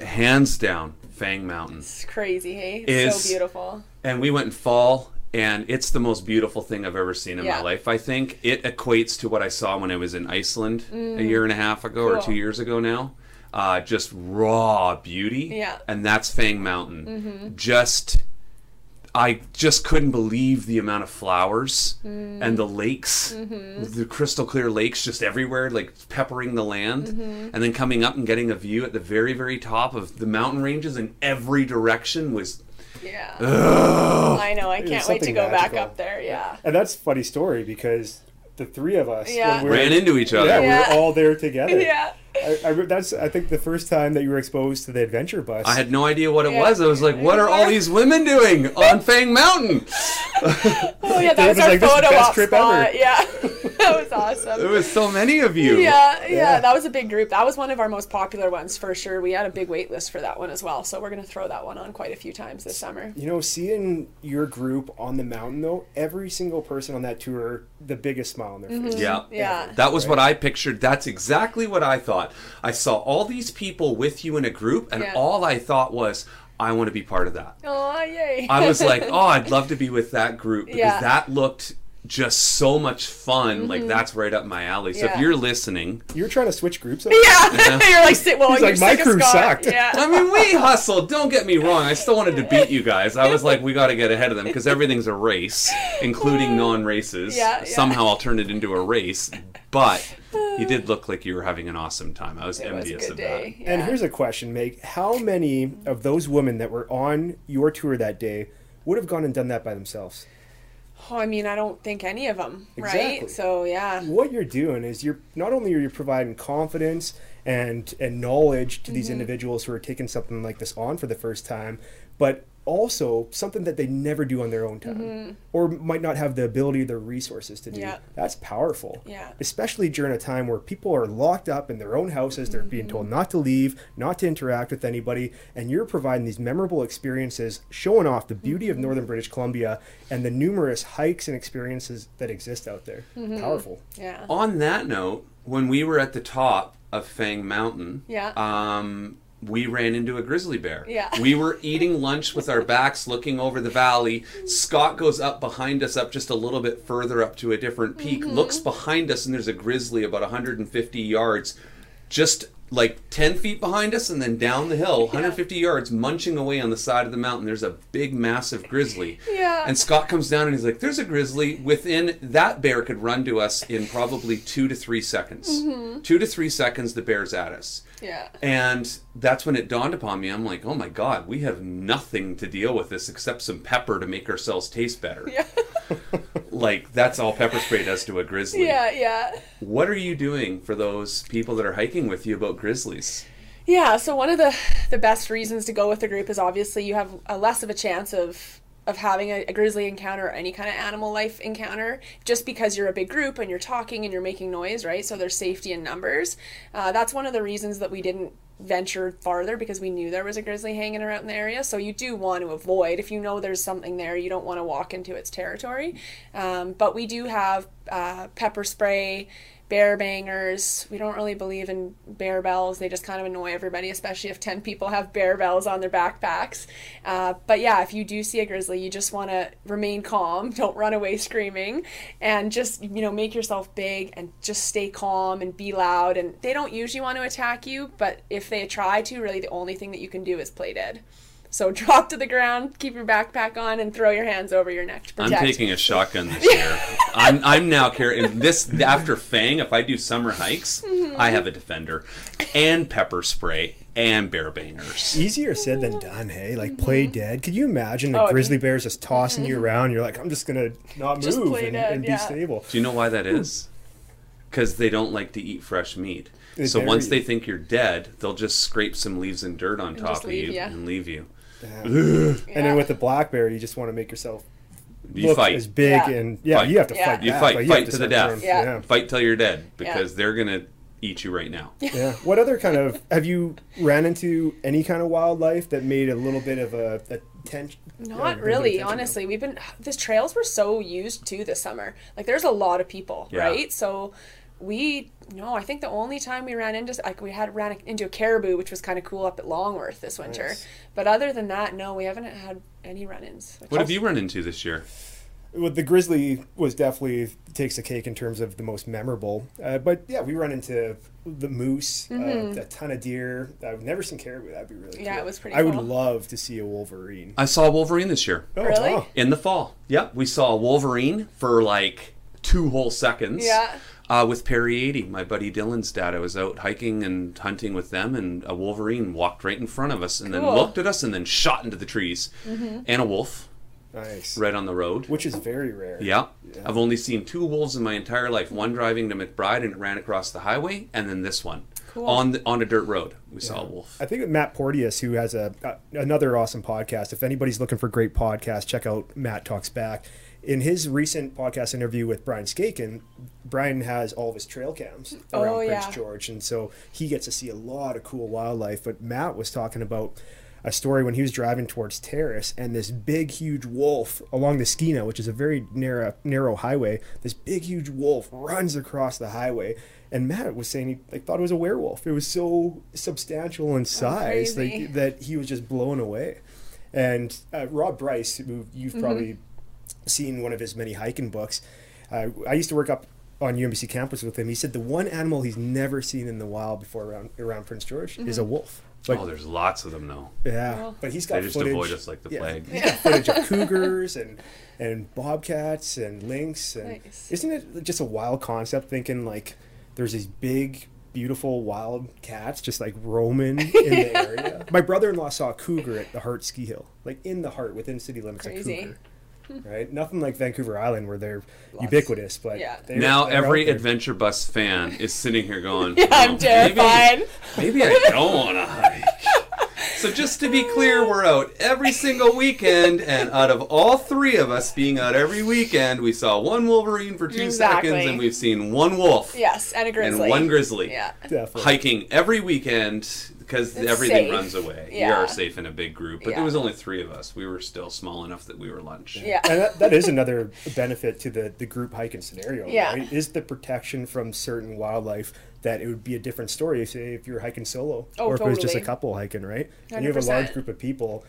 hands down, Fang Mountain. It's crazy, hey? It's Is- so beautiful. and we went in fall and it's the most beautiful thing i've ever seen in my life i think it equates to what i saw when i was in iceland a year and a half ago or Mm. Two years ago now uh, just raw beauty Yeah. Mm-hmm. and that's fang mountain just I just couldn't believe the amount of flowers Mm. and the lakes, Mm-hmm. the crystal clear lakes just everywhere, like peppering the land. Mm-hmm. And then coming up and getting a view at the very, very top of the mountain ranges in every direction was Yeah. I know. I can't wait to something go back up there. Yeah. And that's a funny story because the three of us Yeah. when we were- ran into each other. Yeah, we Yeah. were all there together. Yeah. I, I, that's I think the first time that you were exposed to the adventure bus. I had no idea what it Yeah. was. I was like, what are all these women doing on Fang Mountain? Oh yeah, that was was our like, "This is the photo best op trip spot. ever." Yeah, that was awesome. There was so many of you. Yeah, yeah, Yeah. that was a big group. That was one of our most popular ones for sure. We had a big wait list for that one as well. So we're gonna throw that one on quite a few times this summer. You know, seeing your group on the mountain though, every single person on that tour, the biggest smile on their face. Yeah. Yeah. That was what I pictured. That's exactly what I thought. I saw all these people with you in a group, and Yeah. all I thought was, I want to be part of that. Oh yay! I was like, oh, I'd love to be with that group because Yeah. Mm-hmm. that looked just so much fun. Like, mm-hmm. that's right up my alley. So if you're listening, you're trying to switch groups. Up? yeah, you're like sit. Well, He's you're like, "My sick crew Scott." sucked. Yeah. I mean, we hustled. Don't get me wrong. I still wanted to beat you guys. I was like, we got to get ahead of them because everything's a race, including mm. non-races. Yeah, yeah. Somehow I'll turn it into a race. But you did look like you were having an awesome time. I was it was a envious good of day. And yeah. here's a question, Meg: How many of those women that were on your tour that day would have gone and done that by themselves? Oh, I mean, I don't think any of them, Exactly. right? So yeah, What you're doing is you're not only are you providing confidence and and knowledge to Mm-hmm. these individuals who are taking something like this on for the first time, but also something that they never do on their own time or might not have the ability or the resources to do. Mm-hmm. Yeah. That's powerful. Yeah. Especially during a time where people are locked up in their own houses, they're being Mm-hmm. told not to leave, not to interact with anybody, and you're providing these memorable experiences, showing off the beauty Mm-hmm. of northern British Columbia and the numerous hikes and experiences that exist out there. Mm-hmm. Powerful. Yeah. On that note, when we were at the top of Fang Mountain, Yeah. um, we ran into a grizzly bear. Yeah. We were eating lunch with our backs looking over the valley. Scott goes up behind us, up just a little bit further up to a different peak, Mm-hmm. looks behind us, and there's a grizzly about 150 yards, just like 10 feet behind us, and then down the hill, 150 yards, munching away on the side of the mountain. There's a big, massive grizzly. Yeah. And Scott comes down and he's like, "There's a grizzly." Within that bear could run to us in probably two to three seconds. Mm-hmm. Two to three seconds, the bear's at us. Yeah. And that's when it dawned upon me. I'm like, "Oh my god, we have nothing to deal with this except some pepper to make ourselves taste better." Yeah. Like that's all pepper spray does to a grizzly. Yeah. Yeah. What are you doing for those people that are hiking with you about grizzlies? Yeah, so one of the the best reasons to go with the group is obviously you have a less of a chance of of having a, a grizzly encounter or any kind of animal life encounter just because you're a big group and you're talking and you're making noise, right? So there's safety in numbers. Uh, that's one of the reasons that we didn't venture farther because we knew there was a grizzly hanging around in the area. So you do want to avoid if you know there's something there, you don't want to walk into its territory. Um, but we do have uh, pepper spray bear bangers. We don't really believe in bear bells. They just kind of annoy everybody, especially if 10 people have bear bells on their backpacks. Uh, but yeah, if you do see a grizzly, you just want to remain calm. Don't run away screaming and just, you know, make yourself big and just stay calm and be loud. And they don't usually want to attack you, but if they try to, really the only thing that you can do is play dead. So drop to the ground, keep your backpack on, and throw your hands over your neck to I'm taking a shotgun this year. I'm I'm now carrying this after Fang. If I do summer hikes, Mm-hmm. I have a defender, and pepper spray and bear bangers. Easier said than done, hey? Like play dead. Could you imagine a Mm-hmm. Oh, grizzly bear's just tossing you around? You're like, I'm just gonna not Just move and, dead, and be yeah. stable. Do you know why that is? Because they don't like to eat fresh meat. They so once you. they think you're dead, they'll just scrape some leaves and dirt on top just of leave you ya. and leave you. And then with the black bear, you just want to make yourself You look fight. as big Yeah. and yeah, Fight. you have to Yeah. fight. You back, fight. like, Fight have to the death. Yeah. yeah. Fight till you're dead because they're gonna eat you right now. Yeah. What other kind of have you ran into any kind of wildlife that made a little bit of a, a tension? Not really, honestly. We've been these trails were so used to this summer. Like there's a lot of people, Yeah. right? So we no, I think the only time we ran into like we had ran into a caribou, which was kind of cool up at Longworth this winter. Nice. But other than that, no, we haven't had any run-ins. What have you run into this year? Well, the grizzly was definitely takes the cake in terms of the most memorable. Uh, but yeah, we run into the moose, uh, a ton of deer. I've never seen caribou. That'd be really Mm-hmm. Yeah, cool. it was pretty I would love to see a wolverine. I saw a Wolverine this year Oh, Really? wow. in the fall. Yep, we saw a Wolverine for like two whole seconds. Yeah. Uh, with Perry 80, my buddy Dylan's dad. I was out hiking and hunting with them, and a Wolverine walked right in front of us and then looked at us and then shot into the trees. And a wolf Nice. right on the road. Which is very rare. Yeah. Yeah. I've only seen two wolves in my entire life. One driving to McBride and it ran across the highway, and then this one Cool. on the, on a dirt road. We saw a wolf. I think that Matt Porteous, who has a, a another awesome podcast. If anybody's looking for great podcasts, check out Matt Talks Back. In his recent podcast interview with Brian Skaken, Brian has all of his trail cams around Oh, Prince yeah. George, and so he gets to see a lot of cool wildlife. But Matt was talking about a story when he was driving towards Terrace, and this big, huge wolf along the Skeena, which is a very narrow, narrow highway. This big, huge wolf runs across the highway, and Matt was saying he like, thought it was a werewolf. It was so substantial in size like, that he was just blown away. And uh, Rob Bryce, who you've Mm-hmm. Probably seen one of his many hiking books, uh, I used to work up on UNBC campus with him. He said the one animal he's never seen in the wild before around around Prince George is a Mm-hmm. wolf. But oh, there's lots of them though. yeah, Cool. but he's got They just footage. avoid us like the yeah, plague. He's got footage of cougars and and bobcats and lynx. And Nice. isn't it just a wild concept? Thinking like there's these big, beautiful wild cats just like roaming in the area. My brother-in-law saw a cougar at the Hart Ski Hill, like in the Hart within city limits. Crazy. A cougar. Right, nothing like Vancouver Island where they're Lots. ubiquitous, but Yeah. they're- Now they're every adventure bus fan is sitting here going, Yeah, "Oh, I'm terrified. Maybe, maybe I don't want to hike. So just to be clear, we're out every single weekend, and out of all three of us being out every weekend, we saw one Wolverine for two Exactly. seconds, and we've seen one wolf Yes, and a grizzly. and one grizzly. Yeah. Definitely. Hiking every weekend because everything safe. runs away. We are safe in a big group, but Yeah. there was only three of us. We were still small enough that we were lunch. Yeah. and that, that is another benefit to the, the group hiking scenario. Yeah. Right? Is the protection from certain wildlife that it would be a different story, say, if you're hiking solo Oh, or if it was just a couple hiking, right? And you have a large group of people,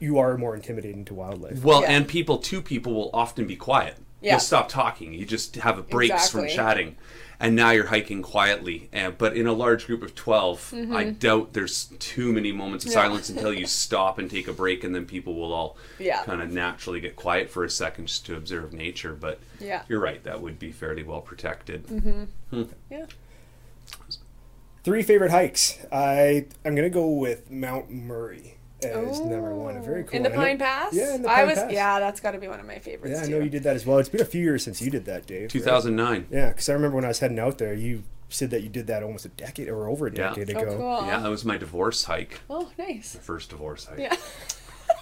you are more intimidating to wildlife. Well, Yeah. and people, two people will often be quiet. Yeah. You'll stop talking. You just have a breaks from chatting. And now you're hiking quietly. And, but in a large group of 12, I doubt there's too many moments of Mm-hmm. Yeah. silence until you stop and take a break, and then people will all Yeah. kind of naturally get quiet for a second just to observe nature. But Yeah. you're right, that would be fairly well protected. Mm-hmm. Yeah. Three favorite hikes. I I'm gonna go with Mount Murray as number one. A very cool In the one. Pine Pass? Yeah, in the I Pine was Pass. yeah, that's got to be one of my favorites Yeah, I too. know you did that as well. It's been a few years since you did that, Dave. right? 2009. Yeah, because I remember when I was heading out there, you said that you did that almost a decade or over a Yeah. decade Oh, ago. cool. Yeah, that was my divorce hike. Oh, nice. First divorce hike. Yeah.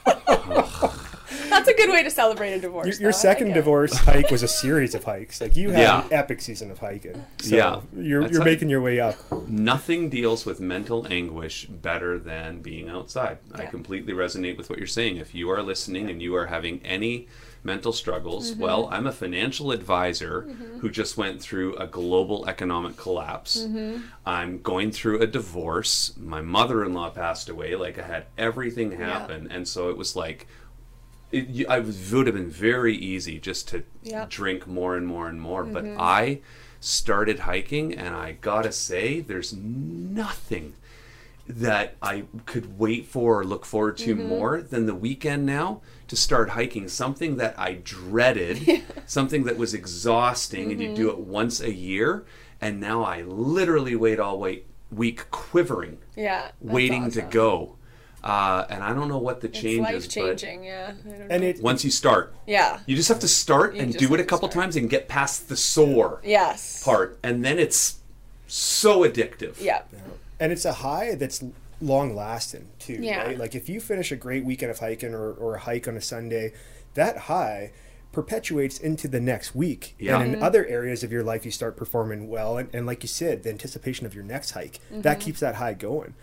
That's a good way to celebrate a divorce. Your, your I second divorce hike was a series of hikes. Like you had Yeah. an epic season of hiking. So Yeah. you're That's you're like- making your way up. Nothing deals with mental anguish better than being outside. I completely resonate with what you're saying. If you are listening and you are having any mental struggles, Mm-hmm. well, I'm a financial advisor who just went through a global economic collapse. Mm-hmm. I'm going through a divorce. My mother in law passed away. Like, I had everything happen. And so it was like, it, I was, would have been very easy just to Yeah. drink more and more and more. But Mm-hmm. I started hiking, and I gotta say, there's nothing that I could wait for or look forward to Mm-hmm. more than the weekend now to start hiking. Something that I dreaded, something that was exhausting, and you do Mm-hmm. it once a year. And now I literally wait all wait, week quivering, Yeah. waiting to go. Uh, and I don't know what the It's change life is, but changing. Yeah. I don't And know. it once you start, Yeah. you just have to start You and do it a couple start. times and get past the sore Yes. part, and then it's so addictive. Yeah. and it's a high that's long lasting too Yeah. right like if you finish a great weekend of hiking or, or a hike on a sunday that high perpetuates into the next week Yeah. and in other areas of your life you start performing well and, and like you said the anticipation of your next hike that keeps that high going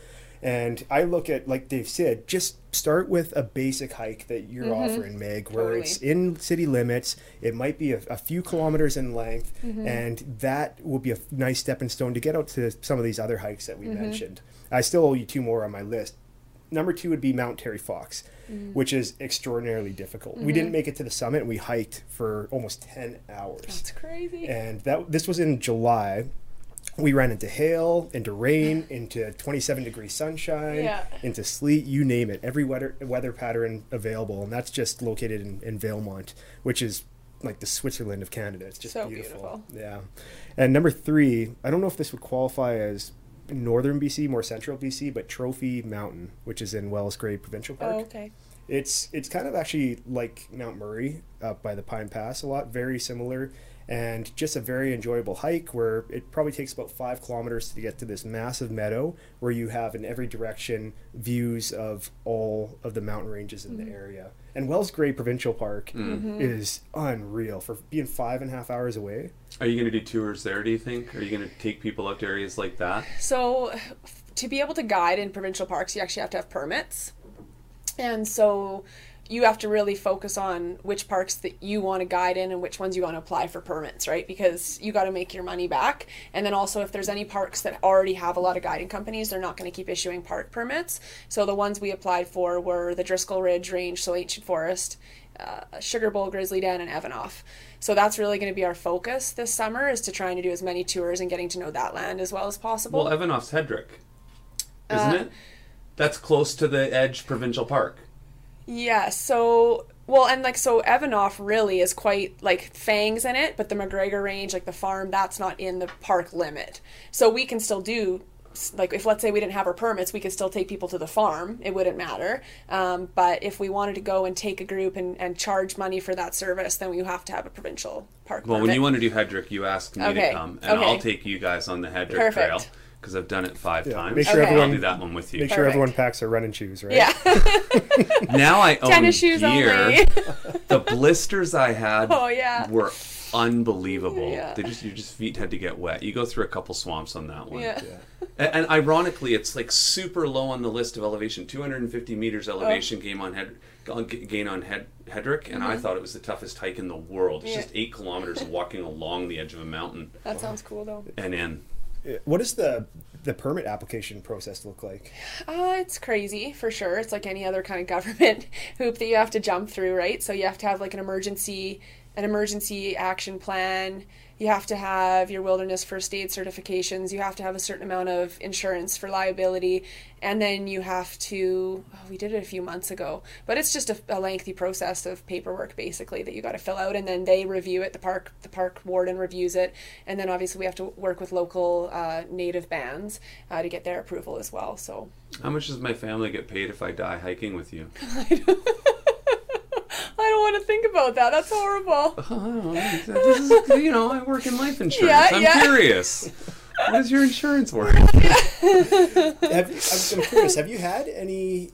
and i look at like dave said just start with a basic hike that you're mm-hmm. offering meg where Totally. it's in city limits. It might be a, a few kilometers in length mm-hmm. and that will be a nice stepping stone to get out to some of these other hikes that we mm-hmm. mentioned. I still owe you two more on my list. Number two would be mount terry fox which is extraordinarily difficult. We didn't make it to the summit. And we hiked for almost 10 hours. It's crazy. and that this was in july we ran into hail, into rain, into 27 degree sunshine, Yeah. into sleet, you name it. Every weather weather pattern available, and that's just located in, in Valemount, which is like the Switzerland of Canada. It's just So beautiful. Yeah. And number three, I don't know if this would qualify as northern BC, more central BC, but Trophy Mountain, which is in Wells Gray Provincial Park. Oh, okay. It's it's kind of actually like Mount Murray up by the Pine Pass a lot, very similar, and just a very enjoyable hike where it probably takes about five kilometers to get to this massive meadow where you have in every direction views of all of the mountain ranges in the mm-hmm. area. And Wells Gray Provincial Park mm. mm-hmm. is unreal for being five and a half hours away. Are you going to do tours there, do you think? Are you going to take people out to areas like that? So, to be able to guide in provincial parks, you actually have to have permits. And so, you have to really focus on which parks that you want to guide in and which ones you want to apply for permits, right? Because you got to make your money back. And then also, if there's any parks that already have a lot of guiding companies, they're not going to keep issuing park permits. So, the ones we applied for were the Driscoll Ridge Range, so Ancient Forest, uh, Sugar Bowl, Grizzly Den, and Evanoff. So that's really going to be our focus this summer is to trying to do as many tours and getting to know that land as well as possible. Well, Evanoff's Hedrick, isn't Uh, it? That's close to the Edge Provincial Park. Yeah, so well, and like so, Evanoff really is quite like fangs in it, but the McGregor Range, like the farm, that's not in the park limit. So we can still do like if let's say we didn't have our permits, we could still take people to the farm. It wouldn't matter. Um, but if we wanted to go and take a group and, and charge money for that service, then we have to have a provincial park Well, permit. when you want to do Hedrick, you ask me Okay, to come, and okay. I'll take you guys on the Hedrick Perfect. Trail because I've done it five Yeah, times. make sure I'll everyone- do that one with you. Make sure Perfect. everyone packs their running shoes, right? Yeah. now I own Tennis shoes gear. only. the blisters I had Oh, yeah. were unbelievable. Yeah. They just your just feet had to get wet. You go through a couple swamps on that one. yeah. And, and ironically, it's like super low on the list of elevation. 250 meters Oh. elevation gain on head on- gain on head, Hedrick, and I thought it was the toughest hike in the world. It's Mm-hmm. Yeah. just eight kilometers walking along the edge of a mountain That sounds cool though. and in. What does the the permit application process look like? Uh, it's crazy for sure. It's like any other kind of government hoop that you have to jump through, right? So you have to have like an emergency, an emergency action plan. You have to have your wilderness first aid certifications. You have to have a certain amount of insurance for liability, and then you have to. Oh, we did it a few months ago, but it's just a, a lengthy process of paperwork basically that you got to fill out, and then they review it. The park, the park warden reviews it, and then obviously we have to work with local uh, native bands uh, to get their approval as well. So How much does my family get paid if I die hiking with you? I don't want to think about that. That's horrible. Oh, this is, you know, I work in life insurance. Yeah, I'm yeah. curious. What is your insurance worth? have, I'm, I'm curious. Have you had any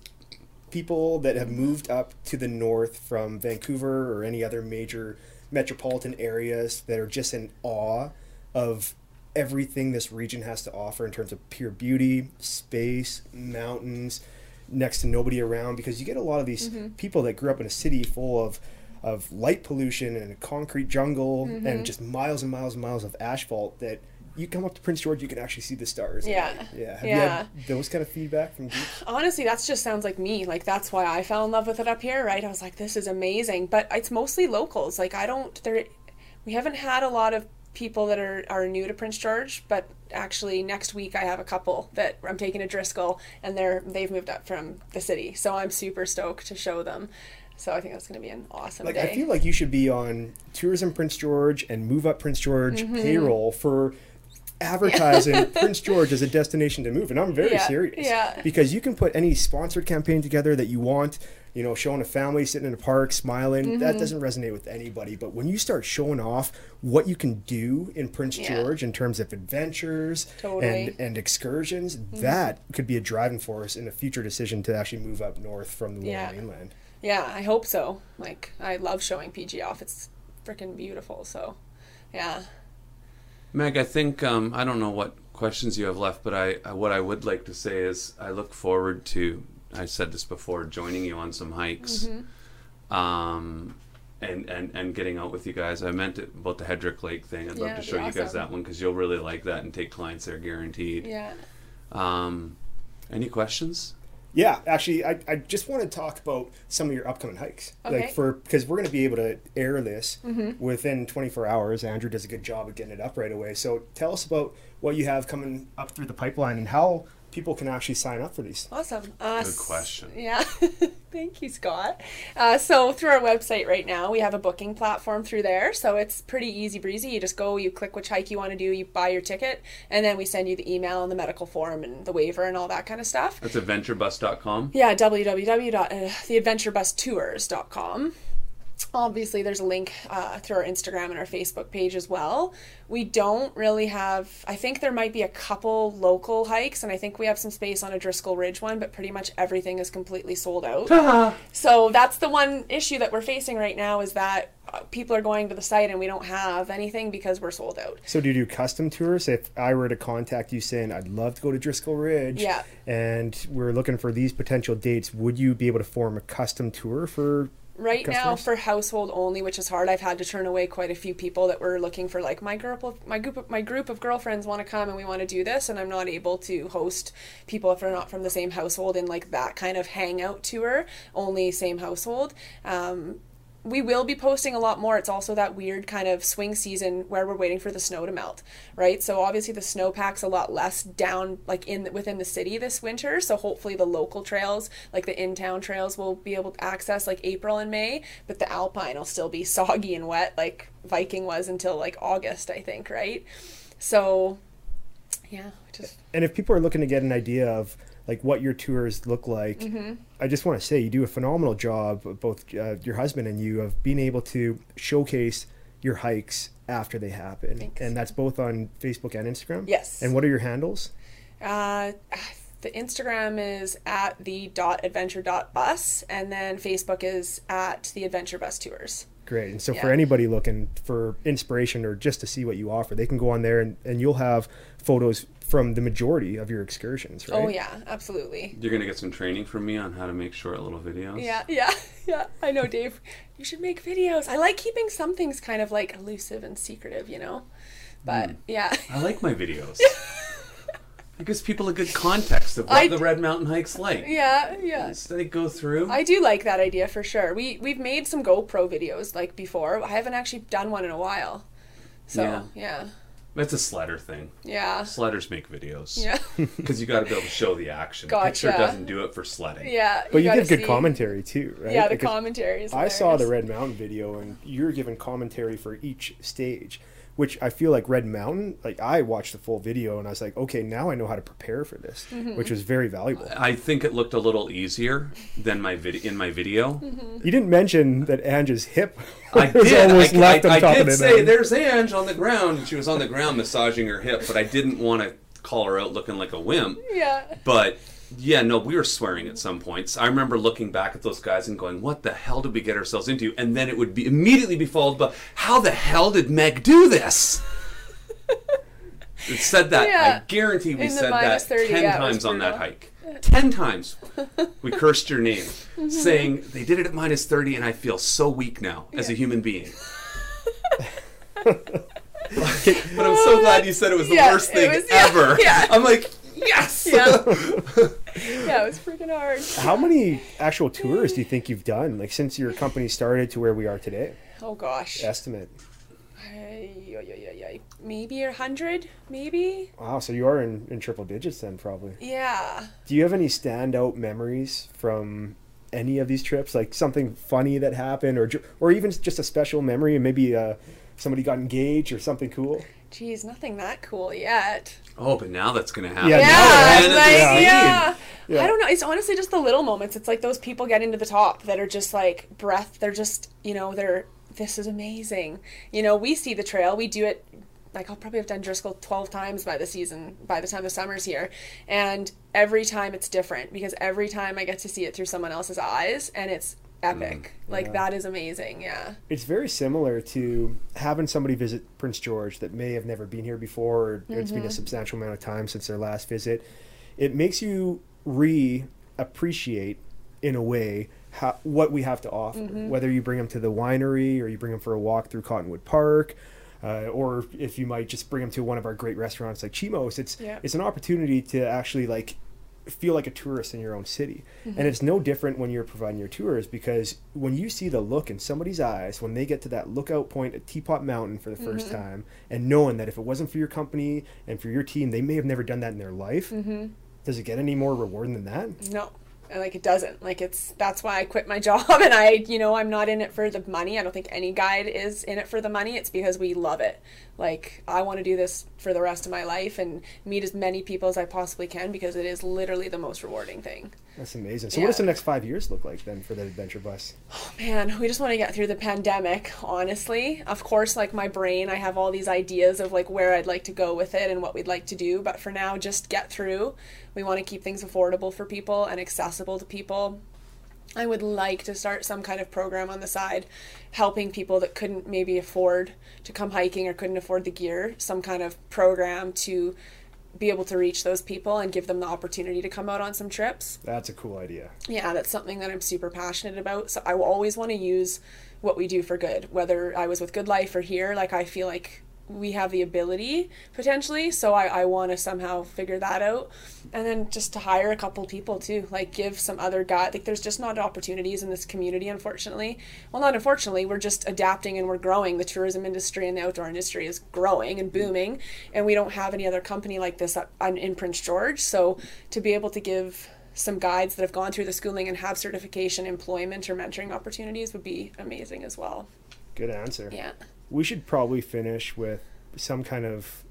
people that have moved up to the north from Vancouver or any other major metropolitan areas that are just in awe of everything this region has to offer in terms of pure beauty, space, mountains, next to nobody around? Because you get a lot of these mm-hmm. people that grew up in a city full of of light pollution and a concrete jungle mm-hmm. and just miles and miles and miles of asphalt that you come up to Prince George, you can actually see the stars. Yeah. Yeah. Have Yeah. you had those kind of feedback from groups? Honestly, that just sounds like me. Like that's why I fell in love with it up here, right? I was like, this is amazing. But it's mostly locals. Like I don't there we haven't had a lot of people that are, are new to Prince George, but actually next week I have a couple that I'm taking to Driscoll and they're they've moved up from the city. So I'm super stoked to show them. So I think that's gonna be an awesome Like day. I feel like you should be on Tourism Prince George and Move Up Prince George Mm-hmm. payroll for advertising Prince George as a destination to move. And I'm very Yeah, serious. yeah. Because you can put any sponsored campaign together that you want, you know, showing a family sitting in a park smiling. Mm-hmm. That doesn't resonate with anybody. But when you start showing off what you can do in Prince Yeah. George in terms of adventures Totally. Mm-hmm. and, and excursions, that could be a driving force in a future decision to actually move up north from the lower Yeah. mainland. Yeah, I hope so. Like I love showing PG off. It's freaking beautiful. So yeah. Meg, I think um, I don't know what questions you have left, but I, I what I would like to say is I look forward to. I said this before, joining you on some hikes, um, and and and getting out with you guys. I meant it about the Hedrick Lake thing. I'd Yeah, love to show be you guys that one because you'll really like that and take clients there guaranteed. Yeah. Um, any questions? Yeah, actually, I, I just want to talk about some of your upcoming hikes. Okay. Like for because we're going to be able to air this Mm-hmm. within 24 hours. Andrew does a good job of getting it up right away. So tell us about what you have coming up through the pipeline and how people can actually sign up for these. Awesome. Uh, Good question. Yeah. Thank you, Scott. Uh, so through our website right now, we have a booking platform through there. So it's pretty easy breezy. You just go, you click which hike you want to do, you buy your ticket, and then we send you the email and the medical form and the waiver and all that kind of stuff. That's adventurebus.com. Yeah, www.theadventurebustours.com. Obviously, there's a link uh, through our Instagram and our Facebook page as well. We don't really have, I think there might be a couple local hikes, and I think we have some space on a Driscoll Ridge one, but pretty much everything is completely sold out. so that's the one issue that we're facing right now is that uh, people are going to the site and we don't have anything because we're sold out. So do you do custom tours? If I were to contact you saying I'd love to go to Driscoll Ridge, Yeah. and we're looking for these potential dates, would you be able to form a custom tour for? Right now, for household only, which is hard, I've had to turn away quite a few people that were looking for like my group of my group of, my group of girlfriends want to come and we want to do this, and I'm not able to host people if they're not from the same household in like that kind of hangout tour. Only same household. Um, we will be posting a lot more. It's also that weird kind of swing season where we're waiting for the snow to melt, right? So obviously the snowpack's a lot less down like in within the city this winter. So hopefully the local trails, like the in-town trails, will be able to access like April and May, but the alpine will still be soggy and wet like Viking was until like August, I think, right? So yeah, just And if people are looking to get an idea of like what your tours look like, Mm-hmm. I just want to say you do a phenomenal job, both uh, your husband and you, of being able to showcase your hikes after they happen, Thanks. and that's both on Facebook and Instagram. Yes. And what are your handles? Uh, the Instagram is at the dot adventure dot bus, and then Facebook is at the Adventure Bus Tours. Great. And so for anybody looking for inspiration or just to see what you offer, they can go on there and, and you'll have photos from the majority of your excursions, right? Oh yeah, absolutely. You're gonna get some training from me on how to make short little videos. Yeah, yeah, yeah. I know, Dave. You should make videos. I like keeping some things kind of like elusive and secretive, you know. But Hmm. yeah, I like my videos. it gives people a good context of what I the Red Mountain hike's like. yeah, yeah. So they go through. I do like that idea for sure. We we've made some GoPro videos like before. I haven't actually done one in a while. So Yeah. yeah, It's a sledder thing. yeah, Sledders make videos. yeah, Because you got to be able to show the action. Gotcha. Picture doesn't do it for sledding. yeah. But you, gotta give good see- commentary too, right? Yeah, the Because commentary is. I saw the. Red Mountain video and you're giving commentary for each stage, which I feel like Red Mountain, like I watched the full video and I was like, okay, now I know how to prepare for this, Mm-hmm. which was very valuable. I think it looked a little easier than my vid- in my video. Mm-hmm. You didn't mention that Ange's hip I was did. almost I, left I, on I top of did say mountain. there's Ange on the ground. She was on the ground massaging her hip, but I didn't want to call her out looking like a wimp. Yeah. But yeah, no, we were swearing at some points. I remember looking back at those guys and going, "What the hell did we get ourselves into?" And then it would be immediately be followed by, "How the hell did Meg do this?" it said that. Yeah. I guarantee we said that minus 30, ten yeah, times on that hike. Ten times we cursed your name, Mm-hmm. saying they did it at minus thirty, and I feel so weak now as a human being. but I'm so glad you said it was the Yeah, worst thing was- yeah, ever. yeah. I'm like, yes. Yeah. yeah, it was freaking hard. How many actual tours do you think you've done, like since your company started to where we are today? Oh gosh. Estimate. Ay, ay, ay, ay, ay. Maybe a hundred, maybe. Wow, so you are in, in triple digits then, probably. Yeah. Do you have any standout memories from any of these trips? Like something funny that happened, or or even just a special memory, and maybe uh, somebody got engaged or something cool? Geez, nothing that cool yet. Oh, but now that's gonna happen. Yeah, Yeah, now it's And like, yeah. Yeah. I don't know. It's honestly just the little moments. It's like those people getting to the top that are just like breath. They're just, you know, they're, this is amazing. You know, we see the trail. We do it, like, I'll probably have done Driscoll 12 times by the season, by the time the summer's here. And every time it's different because every time I get to see it through someone else's eyes and it's epic. like, Yeah. that is amazing. Yeah. It's very similar to having somebody visit Prince George that may have never been here before, or it's been a substantial amount of time since their last visit. It makes you re appreciate, in a way, how, what we have to offer. Whether you bring them to the winery or you bring them for a walk through Cottonwood Park. Uh, or if you might just bring them to one of our great restaurants like Chimos, it's Yeah. it's an opportunity to actually like feel like a tourist in your own city. And mm-hmm. it's no different when you're providing your tours because when you see the look in somebody's eyes when they get to that lookout point at Teapot Mountain for the 1st mm-hmm. time and knowing that if it wasn't for your company and for your team, they may have never done that in their life. Mm-hmm. Does it get any more rewarding than that? No. Like it doesn't. Like it's that's why I quit my job and I, you know, I'm not in it for the money. I don't think any guide is in it for the money. It's because we love it. Like I want to do this for the rest of my life and meet as many people as I possibly can because it is literally the most rewarding thing. That's amazing. So what does the next five years look like then for the adventure bus? Oh man, we just want to get through the pandemic, honestly. Of course, like my brain, I have all these ideas of like where I'd like to go with it and what we'd like to do, but for now, just get through. We want to keep things affordable for people and accessible to people. I would like to start some kind of program on the side helping people that couldn't maybe afford to come hiking or couldn't afford the gear, some kind of program to be able to reach those people and give them the opportunity to come out on some trips That's a cool idea. yeah, that's something that I'm super passionate about. So I will always want to use what we do for good, whether I was with Good Life or here. Like I feel like we have the ability potentially, so I, I want to somehow figure that out, and then just to hire a couple people too, like give some other guy. Like there's just not opportunities in this community, unfortunately. Well, not unfortunately, we're just adapting and we're growing. The tourism industry and the outdoor industry is growing and booming, and we don't have any other company like this up- in Prince George. So to be able to give some guides that have gone through the schooling and have certification, employment, or mentoring opportunities would be amazing as well. Good answer. Yeah. We should probably finish with some kind of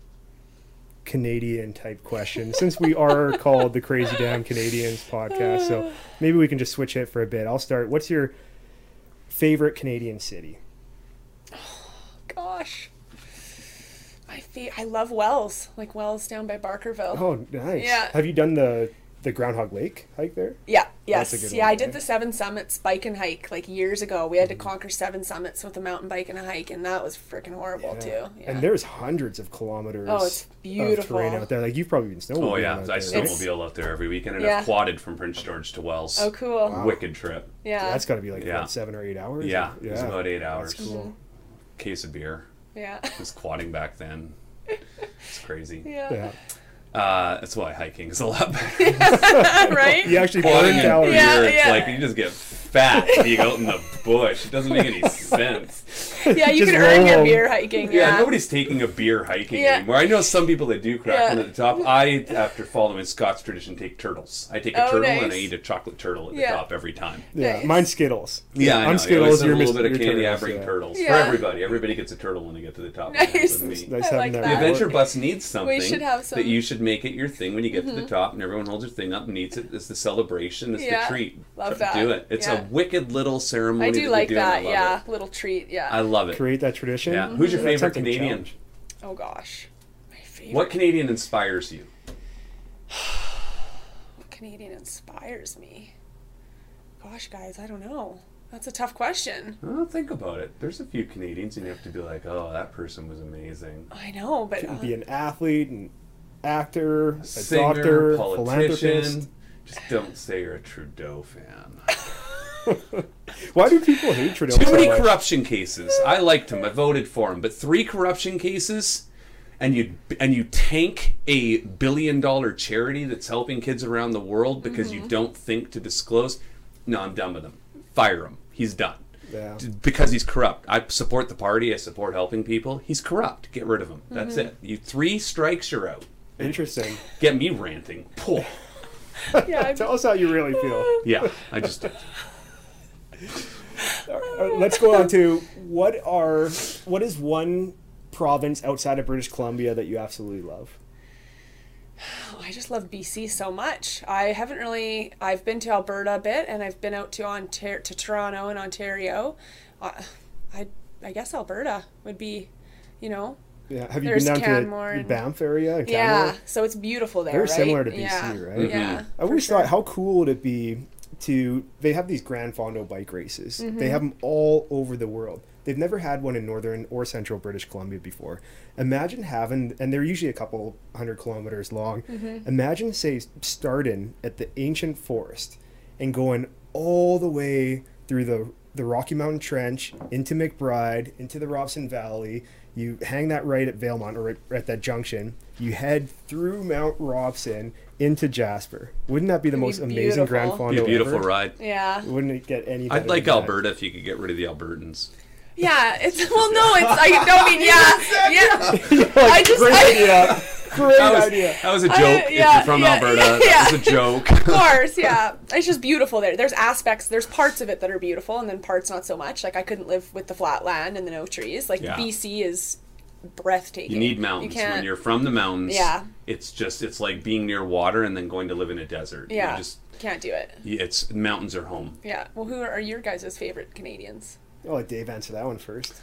Canadian type question since we are called the Crazy Damn Canadians podcast. So uh. maybe we can just switch it for a bit. I'll start. What's your favorite Canadian city? Gosh. My fa- I love Wells, like Wells down by Barkerville. Oh, nice. Yeah. Have you done the the Groundhog Lake hike there? Yeah, oh, yes. good Yeah, one, I did the Seven Summits bike and hike like years ago. We had to mm-hmm. conquer seven summits with a mountain bike and a hike, and that was freaking horrible too. Yeah. And there's hundreds of kilometers. Oh, it's Of beautiful. terrain out there. Like you've probably been snowboarding. Oh yeah, out I there, right? snowmobile out there every weekend, and Yeah. I've quadded from Prince George to Wells. oh, cool. Wicked trip. Yeah. That's got to be like Yeah. what, seven or eight hours. Yeah, yeah. it was about eight hours. That's cool. Case of beer. yeah. I was quadding back then. It's crazy. yeah. Yeah. Uh, that's why hiking is a lot better. right? You actually Quadding burn and calories. Yeah, beer, it's yeah. like you just get fat being out in the bush. It doesn't make any sense. Yeah, you Just can earn roll your beer hiking. Yeah, Yeah. nobody's taking a beer hiking Yeah. anymore. I know some people that do crack Yeah. one at the top. I, after following Scott's tradition, take turtles. I take a Oh, turtle and I eat a chocolate turtle at the top every time. Yeah, Nice. mine's Skittles. Yeah, I know. I'm I always Skittles. have You're a little bit of you're candy. I bring yeah. turtles for everybody. Everybody gets a turtle when they get to the top. Nice. Nice I having like that. that. The Adventure Bus needs something should have some. Mm-hmm. that you should make it your thing when you get to the top and everyone holds their thing up and eats it. It's the celebration. It's Yeah. the treat. Love that. Do it. It's Yeah. A wicked little ceremony. I do we like do, that. Yeah. it. Little treat. Yeah. I love it. Create that tradition. Yeah. Who's your That's favorite Canadian? challenge. oh gosh. My favorite. What Canadian inspires you? What Canadian inspires me? Gosh, guys, I don't know. That's a tough question. Well, think about it. There's a few Canadians, and you have to be like, "Oh, that person was amazing." I know, but uh, Be an athlete, an actor, a Singer, doctor, politician. philanthropist. Just don't say you're a Trudeau fan. Why do people hate Trudeau Too so many much? corruption cases. I liked him. I voted for him, but three corruption cases, and you and you tank a billion dollar charity that's helping kids around the world because Mm-hmm. you don't think to disclose. No, I'm done with him. Fire him. He's done. Yeah. Because he's corrupt. I support the party. I support helping people. He's corrupt. Get rid of him. That's Mm-hmm. it. You three strikes, you're out. Interesting. Get me ranting. Pooh. yeah, I- Tell us how you really feel. Yeah, I just let's go on to what are what is one province outside of British Columbia that you absolutely love? I just love BC so much. I haven't really. I've been to Alberta a bit, and I've been out to Ontario, to Toronto and Ontario. Uh, I I guess Alberta would be, you know, Yeah. Have you been down Canmore to and- Banff area? yeah. So it's beautiful there. Very right? similar to BC, yeah. right? Yeah. Mhm. I always thought, how cool would it be to? They have these Gran Fondo bike races. Mm-hmm. They have them all over the world. They've never had one in northern or central British Columbia before. Imagine having, and they're usually a couple hundred kilometers long. Mm-hmm. Imagine, say, starting at the ancient forest and going all the way through the the Rocky Mountain Trench into McBride, into the Robson Valley. You hang that right at Valemount or right, at that junction. You head through Mount Robson into Jasper. Wouldn't that be the It'd be most amazing Grand beautiful. Fondo Be a beautiful ever? ride. Yeah. Wouldn't it get any? better I'd like than that? Alberta if you could get rid of the Albertans. Yeah. It's well, no, it's I don't mean yeah, yeah. Like, I just- great I- idea. Great That was, idea. that was a I- joke. if yeah, you're from yeah, Alberta, yeah, that was a joke. Of course, yeah. It's just beautiful there. There's aspects, there's parts of it that are beautiful, and then parts not so much. Like I couldn't live with the flat land and the no trees. Like Yeah. BC is breathtaking. You need mountains. You can't. when you're from the mountains, Yeah. it's just it's like being near water and then going to live in a desert. You yeah. just can't do it. it's mountains are home. Yeah. Well, who are your guys' favorite Canadians? I'll let Dave answer that one first.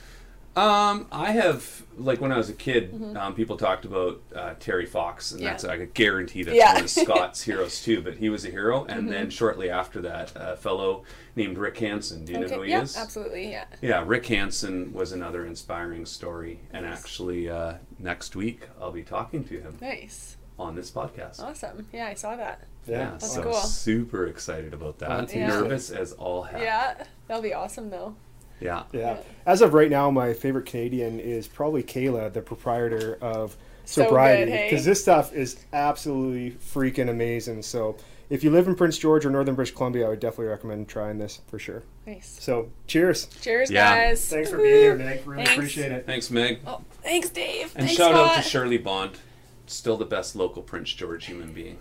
Um, I have like when I was a kid, um, people talked about uh, Terry Fox, and Mm-hmm. Yeah. that's I could guarantee that's Yeah. one of Scott's heroes too. But he was a hero, and Mm-hmm. then shortly after that, a fellow named Rick Hansen. Do you know who he yeah, is? absolutely. Yeah. Yeah, Rick Hansen was another inspiring story, and actually uh, next week I'll be talking to him Nice. on this podcast. Awesome. Yeah, I saw that. Yeah, That's so cool. super excited about that. Yeah. Nervous as all hell. Yeah, that'll be awesome though. Yeah. Yeah. As of right now, my favorite Canadian is probably Kayla, the proprietor of So Sobriety, good, hey? because this stuff is absolutely freaking amazing. So if you live in Prince George or Northern British Columbia, I would definitely recommend trying this for sure. Nice. So cheers. Cheers, Yeah. guys. Thanks for being here, Meg. Really Thanks. appreciate it. Thanks, Meg. Oh, thanks, Dave. And thanks, shout out to Shirley Bond, still the best local Prince George human being.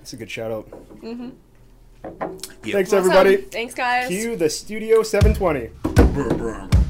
It's a good shout out. Yep. Thanks, Awesome. everybody. Thanks, guys. Cue the Studio 720. Brr, brr, brr.